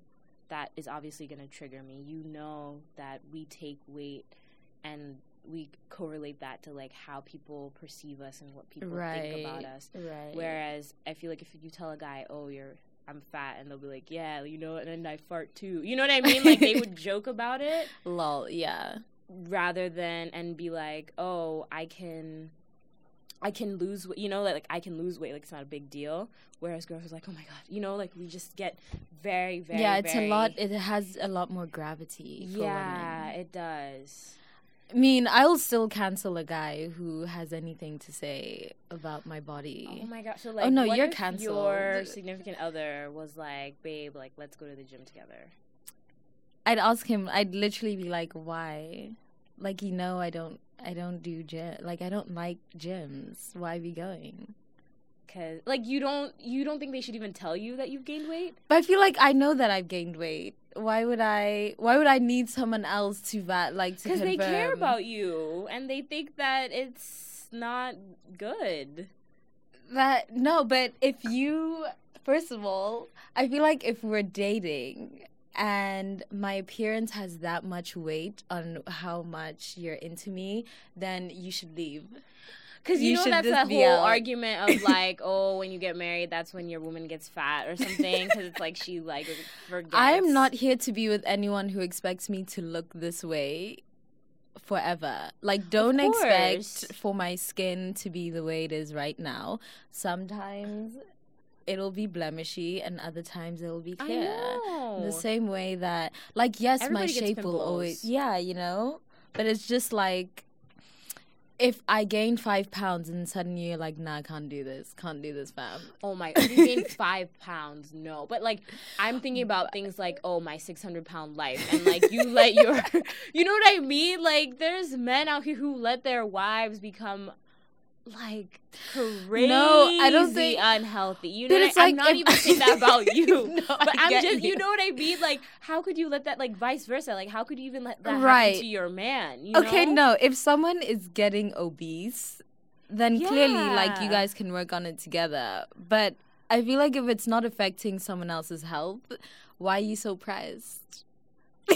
that is obviously going to trigger me. You know that we take weight and we correlate that to like how people perceive us and what people right. think about us. Right. Whereas I feel like if you tell a guy, "Oh, you're I'm fat," and they'll be like, "Yeah, you know," and then I fart too. You know what I mean? Like they would joke about it lol, yeah. rather than and be like, "Oh, I can." I can lose weight, you know, like, like I can lose weight, like it's not a big deal. Whereas girls are like, oh my god, you know, like we just get very, very, yeah, it's very- a lot it has a lot more gravity for Yeah, women. it does. I mean, I'll still cancel a guy who has anything to say about my body. Oh my gosh! So oh, like, no, what you're canceled. Your significant other was like, "Babe, like, let's go to the gym together." I'd ask him. I'd literally be like, "Why?" Like you know, I don't. I don't do gym. Like I don't like gyms. Why be going? Cause like you don't you don't think they should even tell you that you've gained weight? But I feel like I know that I've gained weight. Why would I? Why would I need someone else to that like to? Because they care about you and they think that it's not good. that. No, but if you, first of all, I feel like if we're dating and my appearance has that much weight on how much you're into me, then you should leave. Because you, You know that's that whole out. argument of like, oh, when you get married, that's when your woman gets fat or something. Because it's like she like forgets. I'm not here to be with anyone who expects me to look this way forever. Like, don't expect for my skin to be the way it is right now. Sometimes it'll be blemishy, and other times it'll be clear. The same way that, like, yes, Everybody my shape will always, yeah, you know, but it's just like. If I gain five pounds and suddenly you're like, nah, I can't do this, can't do this, fam. Oh my! If you gain five pounds, no. But like, I'm oh thinking about things like, oh, my 600 pound life, and like, you let your, you know what I mean? Like, there's men out here who let their wives become like crazy no, I don't think- unhealthy. You know, I, I'm like not if- even saying that about you. No, but I I'm just, you. you. know what I mean? Like, how could you let that, like, vice versa? Like, how could you even let that Right. happen to your man? You Okay, know? no. If someone is getting obese, then clearly, like, you guys can work on it together. But I feel like if it's not affecting someone else's health, why are you so pressed?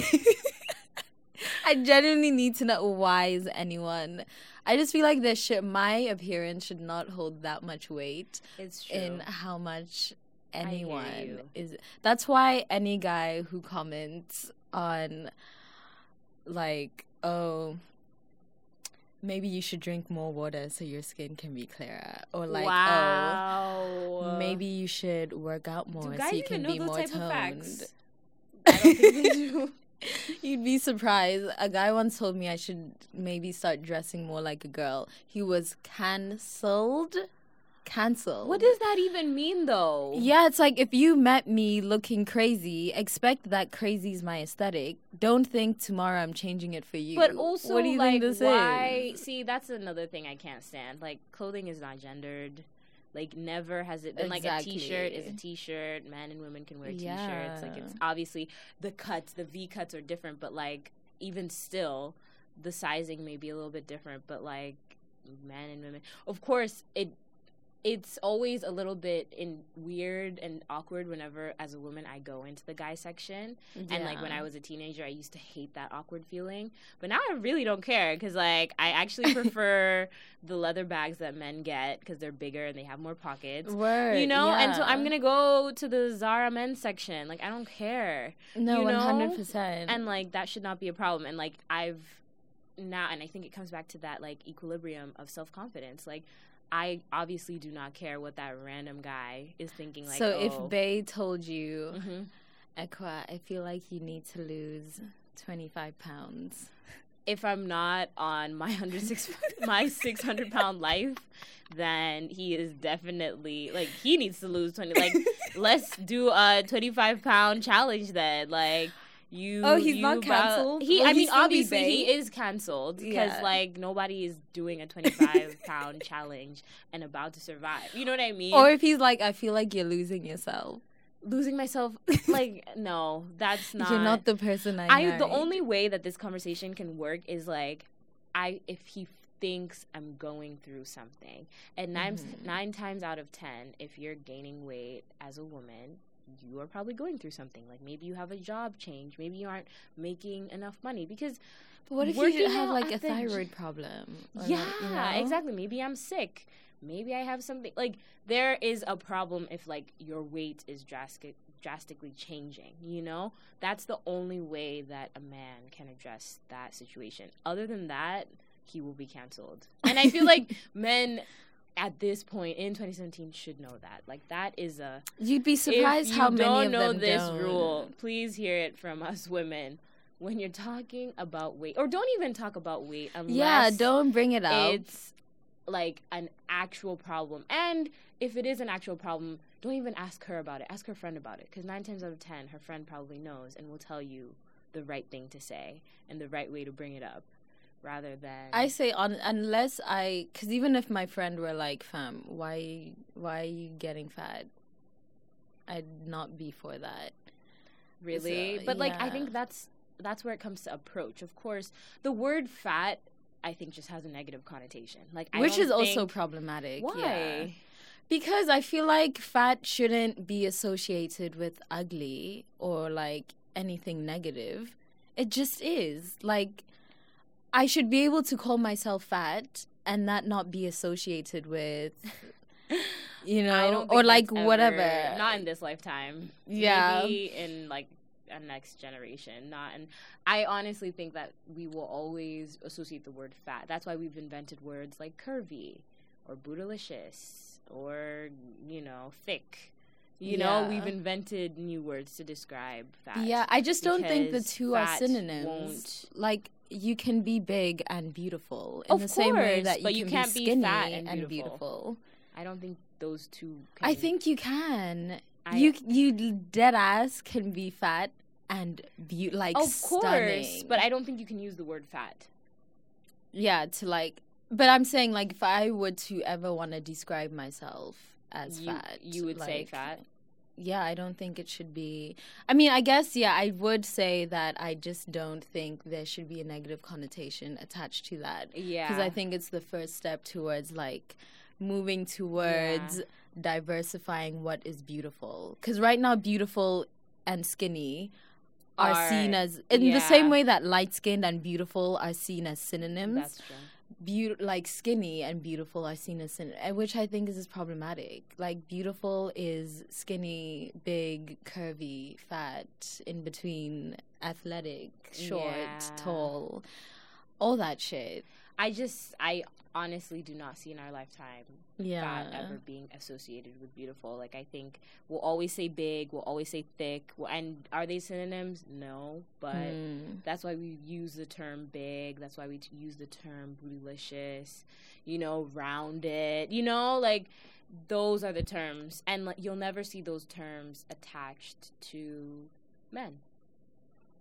I genuinely need to know why is anyone. I just feel like this should my appearance should not hold that much weight It's true. in how much anyone is. That's why any guy who comments on, like, oh, maybe you should drink more water so your skin can be clearer, or like, oh, wow. oh, maybe you should work out more so you can be more toned. I don't think they do. You'd be surprised. A guy once told me I should maybe start dressing more like a girl. He was cancelled. Cancelled. What does that even mean, though? Yeah, it's like if you met me looking crazy, expect that crazy is my aesthetic. Don't think tomorrow I'm changing it for you. But also, what do you like, think this why? is? See, that's another thing I can't stand. Like, clothing is not gendered. Like, never has it been like a T-shirt is a Exactly. T-shirt. Men and women can wear Yeah. T-shirts. Like, it's obviously the cuts, the V cuts are different, but like, even still, the sizing may be a little bit different. But like, men and women, of course, it it's always a little bit in weird and awkward whenever as a woman I go into the guy section. And like when I was a teenager I used to hate that awkward feeling. But now I really don't care cuz like I actually prefer the leather bags that men get cuz they're bigger and they have more pockets. Word, you know? And so I'm going to go to the Zara men's section. Like I don't care no you know? hundred percent. and like that should not be a problem. And like I've now and I think it comes back to that like equilibrium of self-confidence. Like I obviously do not care what that random guy is thinking like so oh, if Bay told you, mhm. Equa, I feel like you need to lose twenty five pounds. if I'm not on my 106 my 600 pound life, then he is definitely like he needs to lose 20. Like let's do a 25 pound challenge then. Like you. Oh, he's you not canceled? He, Will I mean, obviously he is canceled because Yeah. like nobody is doing a 25 pound challenge and about to survive. You know what I mean? Or if he's like, I feel like you're losing yourself. losing myself. Like no, that's not. You're not the person I. I the only way that this conversation can work is like I if he thinks I'm going through something. And 9 Mhm. nine times out of ten, if you're gaining weight as a woman, you are probably going through something. Like maybe you have a job change, maybe you aren't making enough money because But what if you have like a at the gy- thyroid problem? Or, yeah, you know? exactly. Maybe I'm sick. Maybe I have something like there is a problem if like your weight is drastic drastically changing, you know? That's the only way that a man can address that situation. Other than that, he will be canceled. And I feel like men at this point in 2017 should know that. Like that is a You'd be surprised how many don't of know them this don't. rule, please hear it from us women. when you're talking about weight, or don't even talk about weight unless yeah, don't bring it up. it's like an actual problem. And if it is an actual problem, don't even ask her about it. Ask her friend about it. Because nine times out of ten, her friend probably knows and will tell you the right thing to say and the right way to bring it up rather than. I say on unless I, because even if my friend were like, "Fam, why, why are you getting fat?" I'd not be for that. really So, but like i think that's that's where it comes to approach of course the word fat i think just has a negative connotation like I Which is also problematic. why yeah. Because I feel like fat shouldn't be associated with ugly or like anything negative. It just is. Like, I should be able to call myself fat and that not be associated with, you know, or like that's ever- whatever. not in this lifetime Yeah. maybe in like a next generation not and i honestly think that we will always associate the word fat that's why we've invented words like curvy or bootylicious or you know thick you know we've invented new words to describe fat yeah, I just don't think the two are synonyms. Like, you can be big and beautiful in Of the same way that you but can you can't be be skinny fat and and beautiful. beautiful. i don't think those two I think you can. I- you you dead ass can be fat and be like of course stunning. but i don't think you can use the word fat yeah, to like. But I'm saying like if I were to ever want to describe myself as you, fat, you would say fat Yeah, I don't think it should be. I mean, I guess yeah, I would say that I just don't think there should be a negative connotation attached to that. yeah because I think it's the first step towards like moving towards diversifying what is beautiful. Because right now, beautiful and skinny are, Are- seen as in the same way that light skinned and beautiful are seen as synonyms. That's true. Beau- like skinny and beautiful are seen as synonyms, which I think is, is problematic. Like beautiful is skinny, big, curvy, fat, in between, athletic, short, Yeah. tall, all that shit. I just, I honestly do not see in our lifetime Yeah. fat ever being associated with beautiful. Like, I think we'll always say big, we'll always say thick. Well, and are they synonyms? No, but Mm. that's why we use the term big. That's why we t- use the term bootylicious, you know, rounded, you know, like those are the terms. And like, you'll never see those terms attached to men,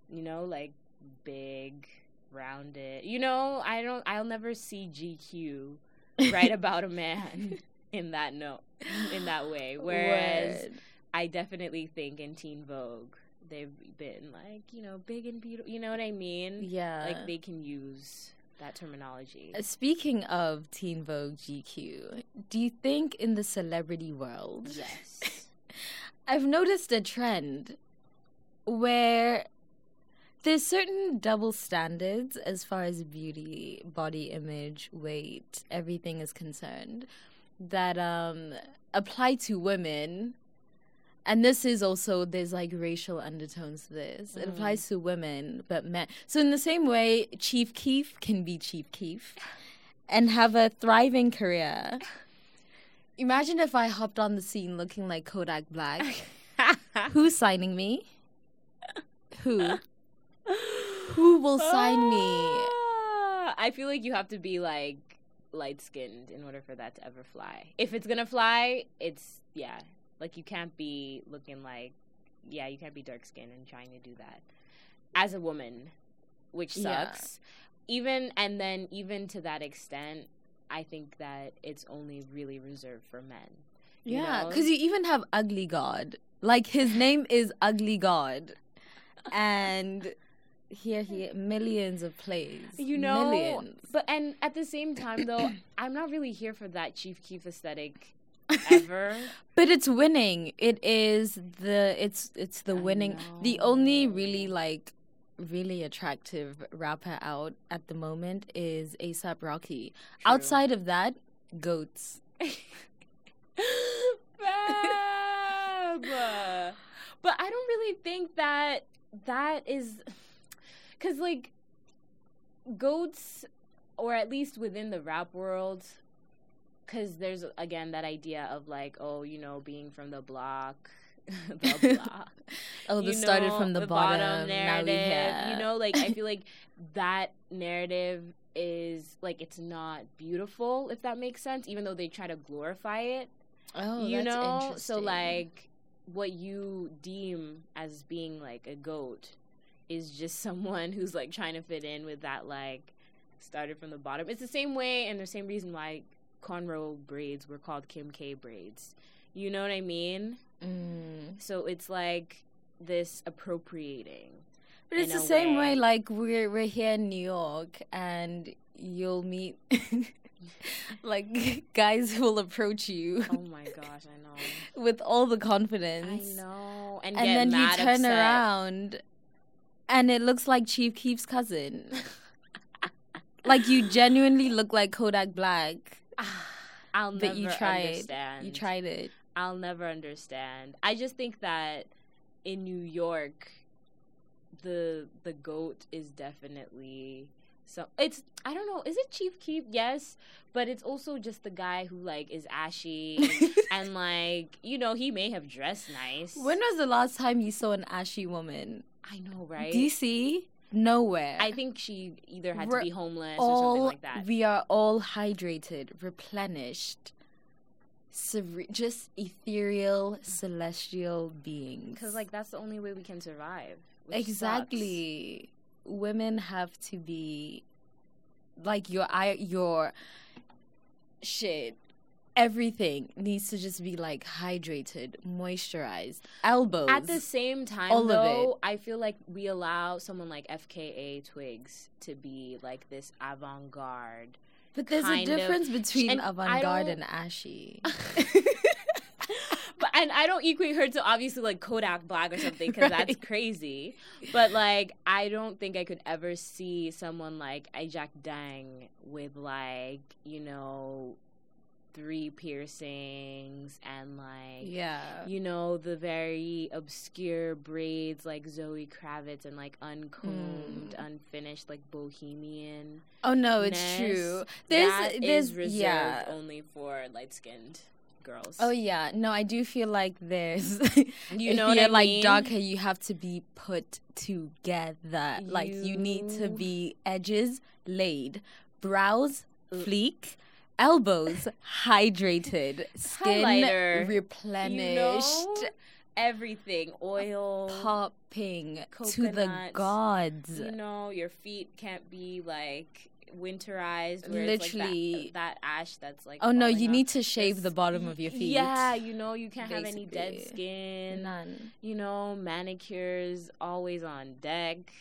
you know, like big, rounded, you know, I don't, I'll never see GQ write about a man in that note, in that way. Whereas Word. I definitely think in Teen Vogue, they've been like, you know, big and beautiful. You know what I mean? yeah, Like they can use that terminology. Uh, Speaking of Teen Vogue GQ, do you think in the celebrity world, Yes. I've noticed a trend where there's certain double standards as far as beauty, body image, weight, everything is concerned that um, apply to women. And this is also there's like racial undertones to this. It Mm. applies to women, but men. So in the same way, Chief Keef can be Chief Keef and have a thriving career. Imagine if I hopped on the scene looking like Kodak Black. Who's signing me? Who? Who will sign me? Ah, I feel like you have to be like light skinned in order for that to ever fly. If it's gonna fly, it's yeah. Like you can't be looking like yeah, you can't be dark skinned and trying to do that as a woman, which Yeah. sucks. Even and then even to that extent, I think that it's only really reserved for men. Yeah, because you even have Ugly God. Like his name is Ugly God, and here he millions of plays. You know, millions. but and at the same time though, I'm not really here for that Chief Keef aesthetic ever. But it's winning. It is the it's it's the I winning. The only really like really attractive rapper out at the moment is ASAP Rocky. True. Outside of that, goats. But I don't really think that that is cuz like goats or at least within the rap world cuz there's again that idea of like oh, you know, being from the block the blah. oh, you this started know, from the, the bottom. bottom now we narrative. You know, like I feel like that narrative is like it's not beautiful if that makes sense. Even though they try to glorify it, oh, you that's know. So like what you deem as being like a goat is just someone who's like trying to fit in with that like started from the bottom. It's the same way and the same reason why cornrow braids were called Kim K braids. You know what I mean? Mm. So it's like this appropriating. But it's the same way. way. Like we're we're here in New York, and you'll meet like guys who will approach you Oh my gosh, I know. with all the confidence. I know. And, and then you turn upset. around, and it looks like Chief Keef's cousin. like you genuinely look like Kodak Black, I'll but never you tried. understand. You tried it. I'll never understand. I just think that in New York, the the goat is definitely so. It's I don't know. Is it Chief Keef? Yes, but it's also just the guy who like is ashy and like you know he may have dressed nice. When was the last time you saw an ashy woman? I know, right? DC? Nowhere. I think she either had We're to be homeless or something like that. we are all hydrated, replenished, cere- just ethereal, celestial beings. Because like that's the only way we can survive. which sucks. exactly, women have to be like your eye, your shit. Everything needs to just be like hydrated, moisturized, elbows. At the same time, All of though, I feel like we allow someone like FKA Twigs to be like this avant-garde. but there's a kind of- difference between avant-garde and ashy. But and I don't equate her to obviously like Kodak Black or something because that's crazy. But like, I don't think I could ever see someone like Ajak Deng with like you know three piercings and like yeah. you know the very obscure braids like Zoe Kravitz and like uncombed, Mm. unfinished like bohemian. Oh no, it's true. There's That there's is reserved yeah. only for light skinned girls. Oh yeah. No, I do feel like there's You know what you're I like mean? dark hair, you have to be put together. Like you need to be edges laid, brows fleek, elbows hydrated, skin Highlighter, replenished, You know, everything oil. popping to the gods. You know, your feet can't be like winterized. Literally. like that, that ash that's like. oh no, you need to shave the bottom of your feet. Yeah, you know, you can't have any dead skin. None. You know, manicures always on deck.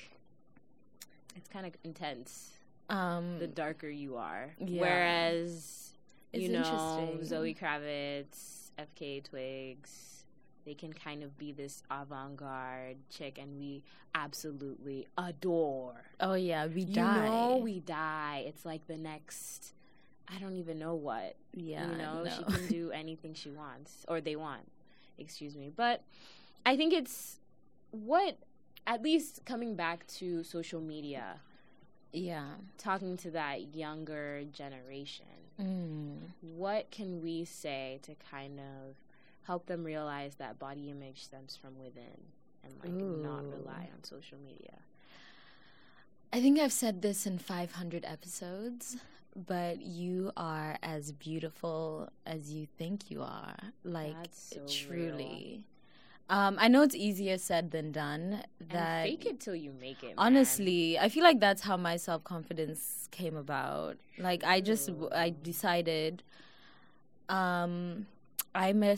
It's kind of intense. Um, The darker you are, Yeah. whereas It's you know. Zoe Kravitz, FKA Twigs, they can kind of be this avant-garde chick, and we absolutely adore. oh yeah, we You die. know, we die. It's like the next. I don't even know what. yeah, you know, no. she can do anything she wants or they want. Excuse me, but I think it's what at least coming back to social media, yeah. talking to that younger generation. Mm. What can we say to kind of help them realize that body image stems from within and like not rely on social media? I think I've said this in 500 episodes, but you are as beautiful as you think you are. Like, so truly. Um, I know it's easier said than done. That and fake it till you make it. man. honestly, I feel like that's how my self confidence came about. Like, I just I decided, um, I'm a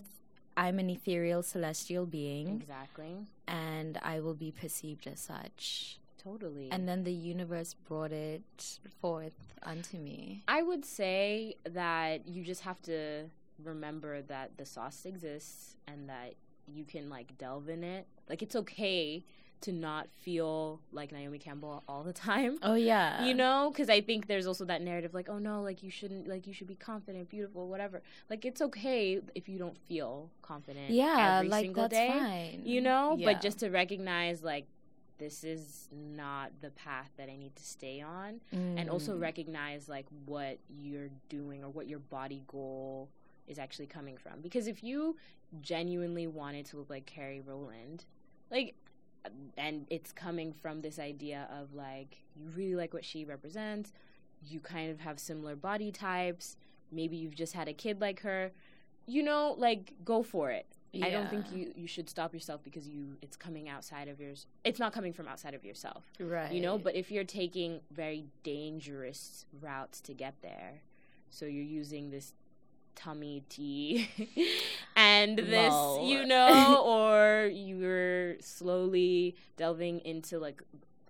I'm an ethereal celestial being, exactly, and I will be perceived as such. totally. And then the universe brought it forth unto me. I would say that you just have to remember that the sauce exists and that you can like delve in it. Like it's okay to not feel like Naomi Campbell all the time. Oh yeah. You know, because I think there's also that narrative like, oh no, like you shouldn't, like you should be confident, beautiful, whatever. Like it's okay if you don't feel confident. Yeah, every like single that's day, fine. You know, Yeah. but just to recognize like this is not the path that I need to stay on and also Mm. recognize like what you're doing or what your body goal is actually coming from. Because if you genuinely wanted to look like Kelly Rowland, like, and it's coming from this idea of like, you really like what she represents, you kind of have similar body types, maybe you've just had a kid like her, you know, like, go for it. I don't think you, you should stop yourself because you it's coming outside of yours. It's not coming from outside of yourself Right. you know but if you're taking very dangerous routes to get there so you're using this tummy tea and this Lol. you know or you're slowly delving into like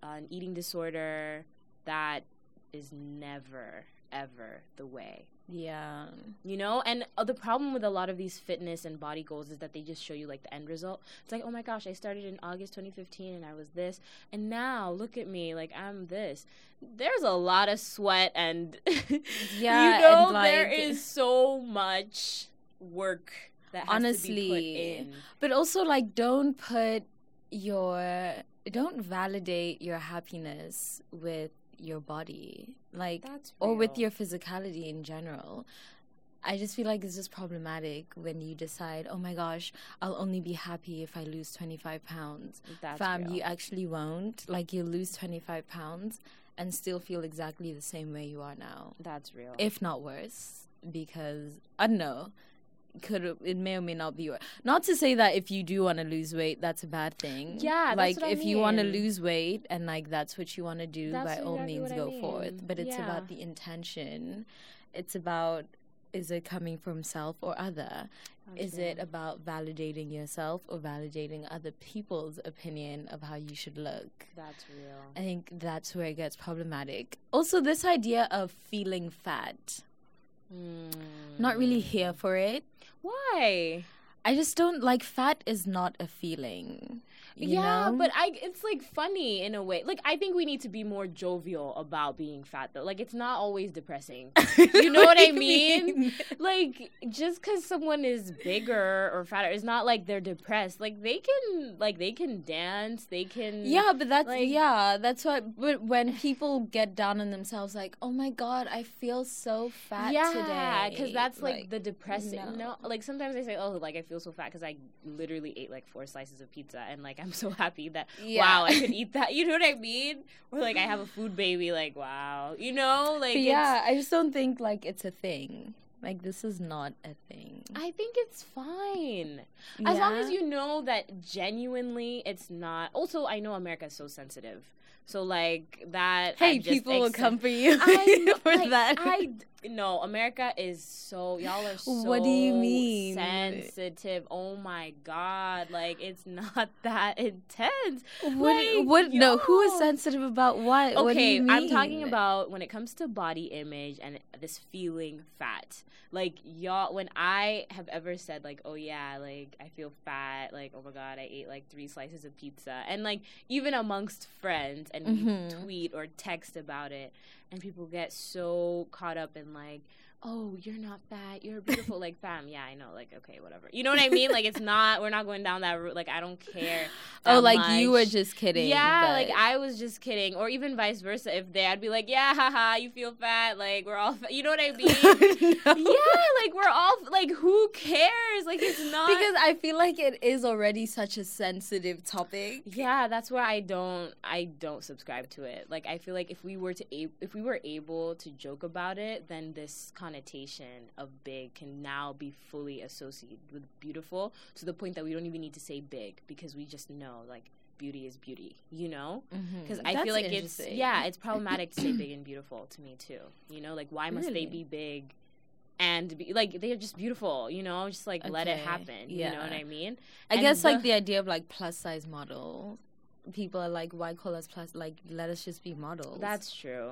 an eating disorder that is never ever the way Yeah. you know and uh, the problem with a lot of these fitness and body goals is that they just show you like the end result it's like oh my gosh i started in august 2015 and i was this and now look at me like i'm this there's a lot of sweat and Yeah, you know and, like- is so much work that has to be put Honestly. But also, like, don't put your don't validate your happiness with your body, like, or with your physicality in general. I just feel like it's just problematic when you decide, oh my gosh, I'll only be happy if I lose 25 pounds. that's Fam, real. you actually won't. Like, you'll lose 25 pounds and still feel exactly the same way you are now, that's real if not worse. Because, I don't know, could it may or may not be. Not to say that if you do want to lose weight, that's a bad thing. Yeah, like if you want to lose weight and like that's what you want to do, That's by all exactly means what I go forth. But it's Yeah. about the intention. It's about is it coming from self or other? Is it about validating yourself or validating other people's opinion of how you should look? that's real I think that's where it gets problematic. Also, this idea of feeling fat, hmm. not really here for it. Why I just don't like fat is not a feeling. Yeah, know? but I it's like funny in a way. Like I think we need to be more jovial about being fat though. Like it's not always depressing. you know what do I you mean? like just cuz someone is bigger or fatter it's not like they're depressed. Like they can like they can dance, they can Yeah, but that's Like- yeah, that's what. But when people get down on themselves, like, oh my god, I feel so fat yeah, today, because that's like, the depressing. no. No. like sometimes I say, "Oh, like I feel so fat because I literally ate like four slices of pizza, and like I'm so happy that Yeah. wow, I could eat that." You know what I mean? Or like I have a food baby, like wow, you know, like yeah, I just don't think like it's a thing. Like this is not a thing. I think it's fine as long as you know that genuinely it's not. Also, I know America is so sensitive, so like that. Hey, people will come for you I know, for like, that. I no, America is so y'all are so What do you mean? sensitive. Oh my god, like it's not that intense. what? like, what? No, who is sensitive about what? what do Okay, you I'm talking about when it comes to body image and this feeling fat. Like y'all, when I have ever said like, "Oh yeah, like I feel fat," like, "Oh my god, I ate like three slices of pizza," and like even amongst friends, and we Mhm. tweet or text about it, and people get so caught up in like. Oh, you're not fat. You're beautiful. like, fam, yeah, I know. Like, okay, whatever. You know what I mean? Like, it's not. We're not going down that route. Like, I don't care. Oh, like you were just kidding. Yeah, like I was just kidding, or even vice versa. If they, I'd be like, "Yeah, haha, you feel fat. Like we're all, fat. you know what I mean? No. yeah, like we're all like, who cares? Like it's not because I feel like it is already such a sensitive topic. yeah, that's where I don't, I don't subscribe to it. Like I feel like if we were to, if we were able to joke about it, then this connotation of big can now be fully associated with beautiful to the point that we don't even need to say big because we just know like beauty is beauty. You know. Mm-hmm. because I That's feel like it's yeah, it's problematic to say big and beautiful to me too. You know, like why must they be big and be like they're just beautiful? You know, just like let it Okay, happen. You know what. I mean? I And guess like the- the idea of like plus size model. People are like, why call us plus? Like, let us just be models. That's true.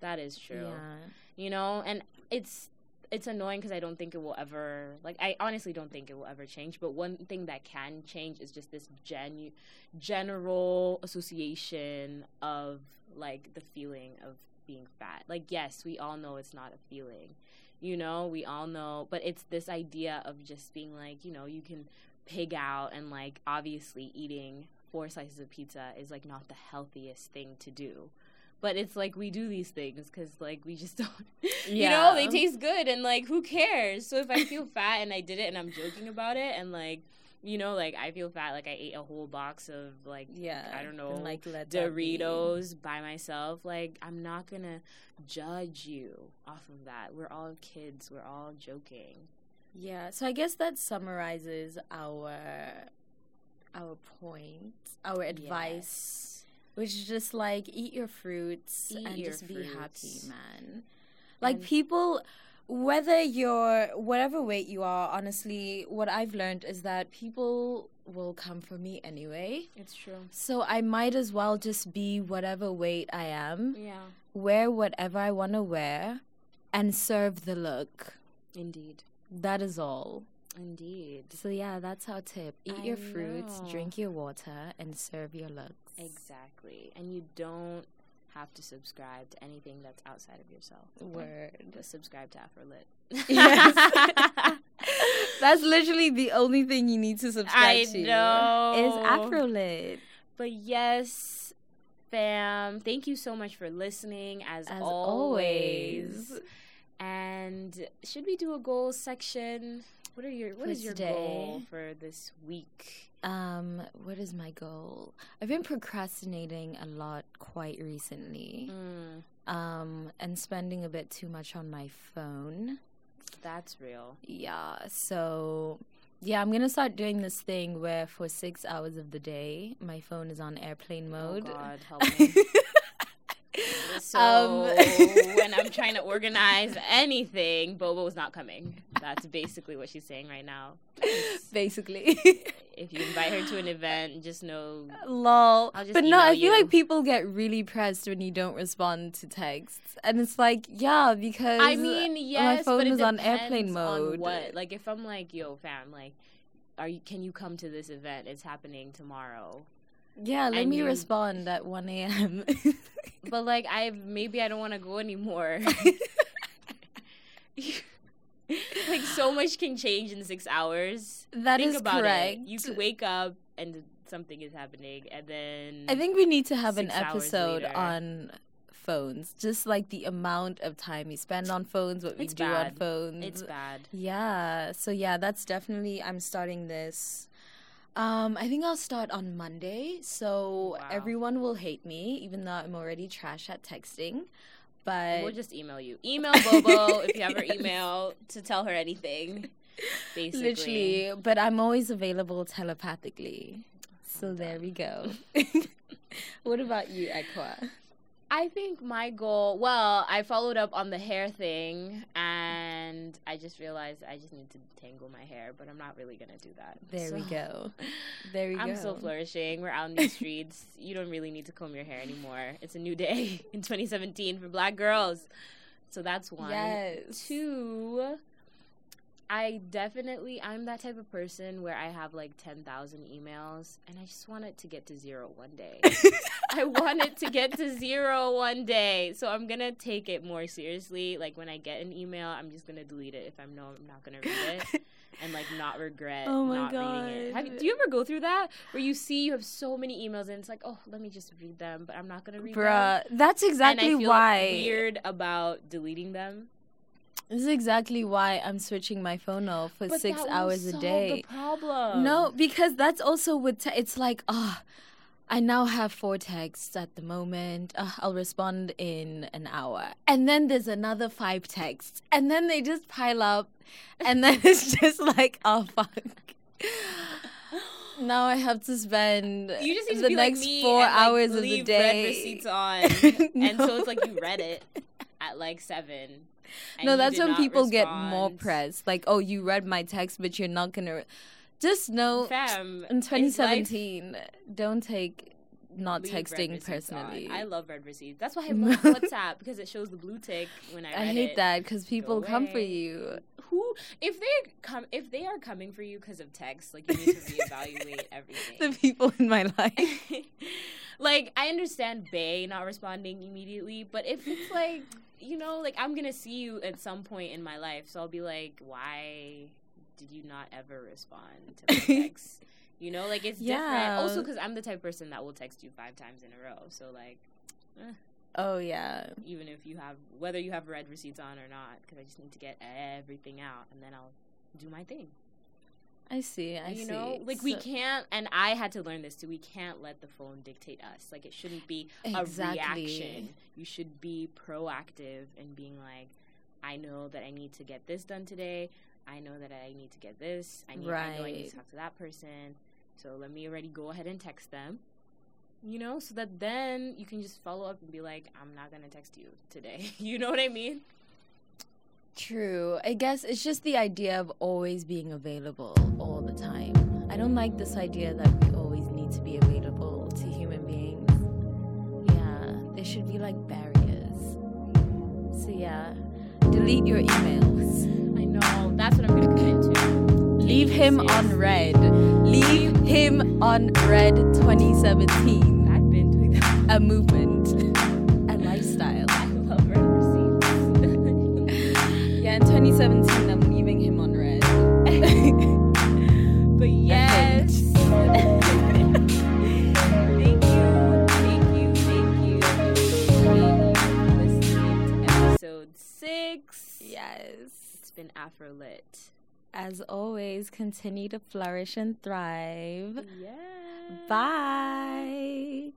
That is true. Yeah. You know, and it's it's annoying because I don't think it will ever like I honestly don't think it will ever change. But one thing that can change is just this genu- general association of like the feeling of being fat. Like yes, we all know it's not a feeling. You know, we all know, but it's this idea of just being like, you know, you can pig out and like obviously eating four slices of pizza is like not the healthiest thing to do. But it's like we do these things because like we just don't you know they taste good and like who cares so if i feel fat and i did it and i'm joking about it and like you know like i feel fat like i ate a whole box of like Yeah. i don't know and, like. Doritos by myself. Like, I'm not gonna judge you off of that. We're all kids. We're all joking. Yeah, so I guess that summarizes our our point, our advice, which is just like eat your fruits Eat and your just be happy, man. Like And- people whether you're whatever weight you are, honestly, what I've learned is that people will come for me anyway. It's true. So I might as well just be whatever weight I am, Yeah, wear whatever I want to wear, and serve the look. indeed, That is all. indeed, So yeah, that's our tip. Eat I your fruits, know. drink your water, and serve your looks. Exactly. And you don't have to subscribe to anything that's outside of yourself. Word. Just subscribe to Afrolit. Yes. That's literally the only thing you need to subscribe I to. know. Is Afrolit. But yes, fam, thank you so much for listening as, As always. always. And should we do a goals section? What are your what is your today? goal for this week? Um, what is my goal? I've been procrastinating a lot quite recently. Mm, Um, and spending a bit too much on my phone. that's real. Yeah, so yeah, I'm gonna start doing this thing where for six hours of the day, my phone is on airplane mode. Oh God, help me. So Um, when I'm trying to organize anything, Bobo Bobo's not coming. That's basically what she's saying right now. Basically. If you invite her to an event, just know Lol. I'll just But no, I feel you. like people get really pressed when you don't respond to texts. And it's like, yeah, because I mean, yes, my phone is on airplane depends on mode. what? Like, if I'm like, yo, fam, like, are you? Can you come to this event? It's happening tomorrow. Yeah, let and me you- respond at 1 a.m. But like, I maybe I don't want to go anymore. like, so much can change in six hours. That Think is about correct. it. You could wake up and something is happening, and then I think we need to have an episode on phones. Just like the amount of time we spend on phones, what we It's do on bad. phones. it's bad. Yeah. So yeah, that's definitely I'm starting this. Um, I think I'll start on Monday, so Wow. everyone will hate me, even though I'm already trash at texting. But We'll just email you. Email Bobo if you have her email to tell her anything. Basically, literally, but I'm always available telepathically. So I'm there we go. what about you, Equa? I think my goal. Well, I followed up on the hair thing, and I just realized I just need to tangle my hair, but I'm not really gonna do that. There we go. There we go. I'm go. still flourishing. We're out in the streets. you don't really need to comb your hair anymore. It's a new day in 2017 for Black girls. So that's one. Yes. Two. I definitely I'm that type of person where I have like 10,000 emails and I just want it to get to zero one day. I want it to get to zero one day. So I'm going to take it more seriously. Like when I get an email, I'm just going to delete it if I know I'm not going to read it and like not regret Oh my not reading it. Have God. do you ever go through that where you see you have so many emails and it's like, "Oh, let me just read them, but I'm not going to read them." Bruh, that's exactly and I feel why. weird about deleting them. This is exactly why I'm switching my phone off for But six hours a day. The problem. No, because that's also with te- it's like, ah, I now have four texts at the moment. Uh, I'll respond in an hour, and then there's another five texts, and then they just pile up, and then it's just like, oh fuck. Now I have to spend You just need the like next me four and, like, hours of the day. Receipts on, and so it's like you read it at like seven. no, that's when people get more respond. pressed. Like, oh, you read my text, but you're not gonna. Re-. Just know, Fam, in it's life. 2017, don't take not texting receipts on. personally. I love red receipts. That's why I love WhatsApp because it shows the blue tick when I. I hate it. that because people come for you. Who, if they come, if they are coming for you because of text, like you need to reevaluate everything. The people in my life. like I understand Bay not responding immediately, but if it's like you know, like I'm gonna see you at some point in my life, so I'll be like, why did you not ever respond to my text? you know, like it's different. Yeah. Also, because I'm the type of person that will text you five times in a row, so like. eh. Oh yeah. even if you have whether you have red receipts on or not, because I just need to get everything out, and then I'll do my thing. I see. I you see. know, like we can't, and I had to learn this too. We can't let the phone dictate us. Like it shouldn't be a Exactly. reaction. You should be proactive and being like, I know that I need to get this done today. I know that I need to get this. I need. I know I need to talk to that person. So let me already go ahead and text them. You know, so that then you can just follow up and be like, I'm not gonna text you today. you know what I mean? True. I guess it's just the idea of always being available all the time. I don't like this idea that we always need to be available to human beings. Yeah, there should be like barriers. So yeah, delete your emails. I know. That's what I'm gonna commit to. Leave him on red. Leave him on red 2017. I've been doing that. A movement. 2017, I'm leaving him on red. but yes. thank you, thank you, thank you, thank you listening to episode six. yes. It's been Afro Lit. As always, continue to flourish and thrive. Yeah. Bye.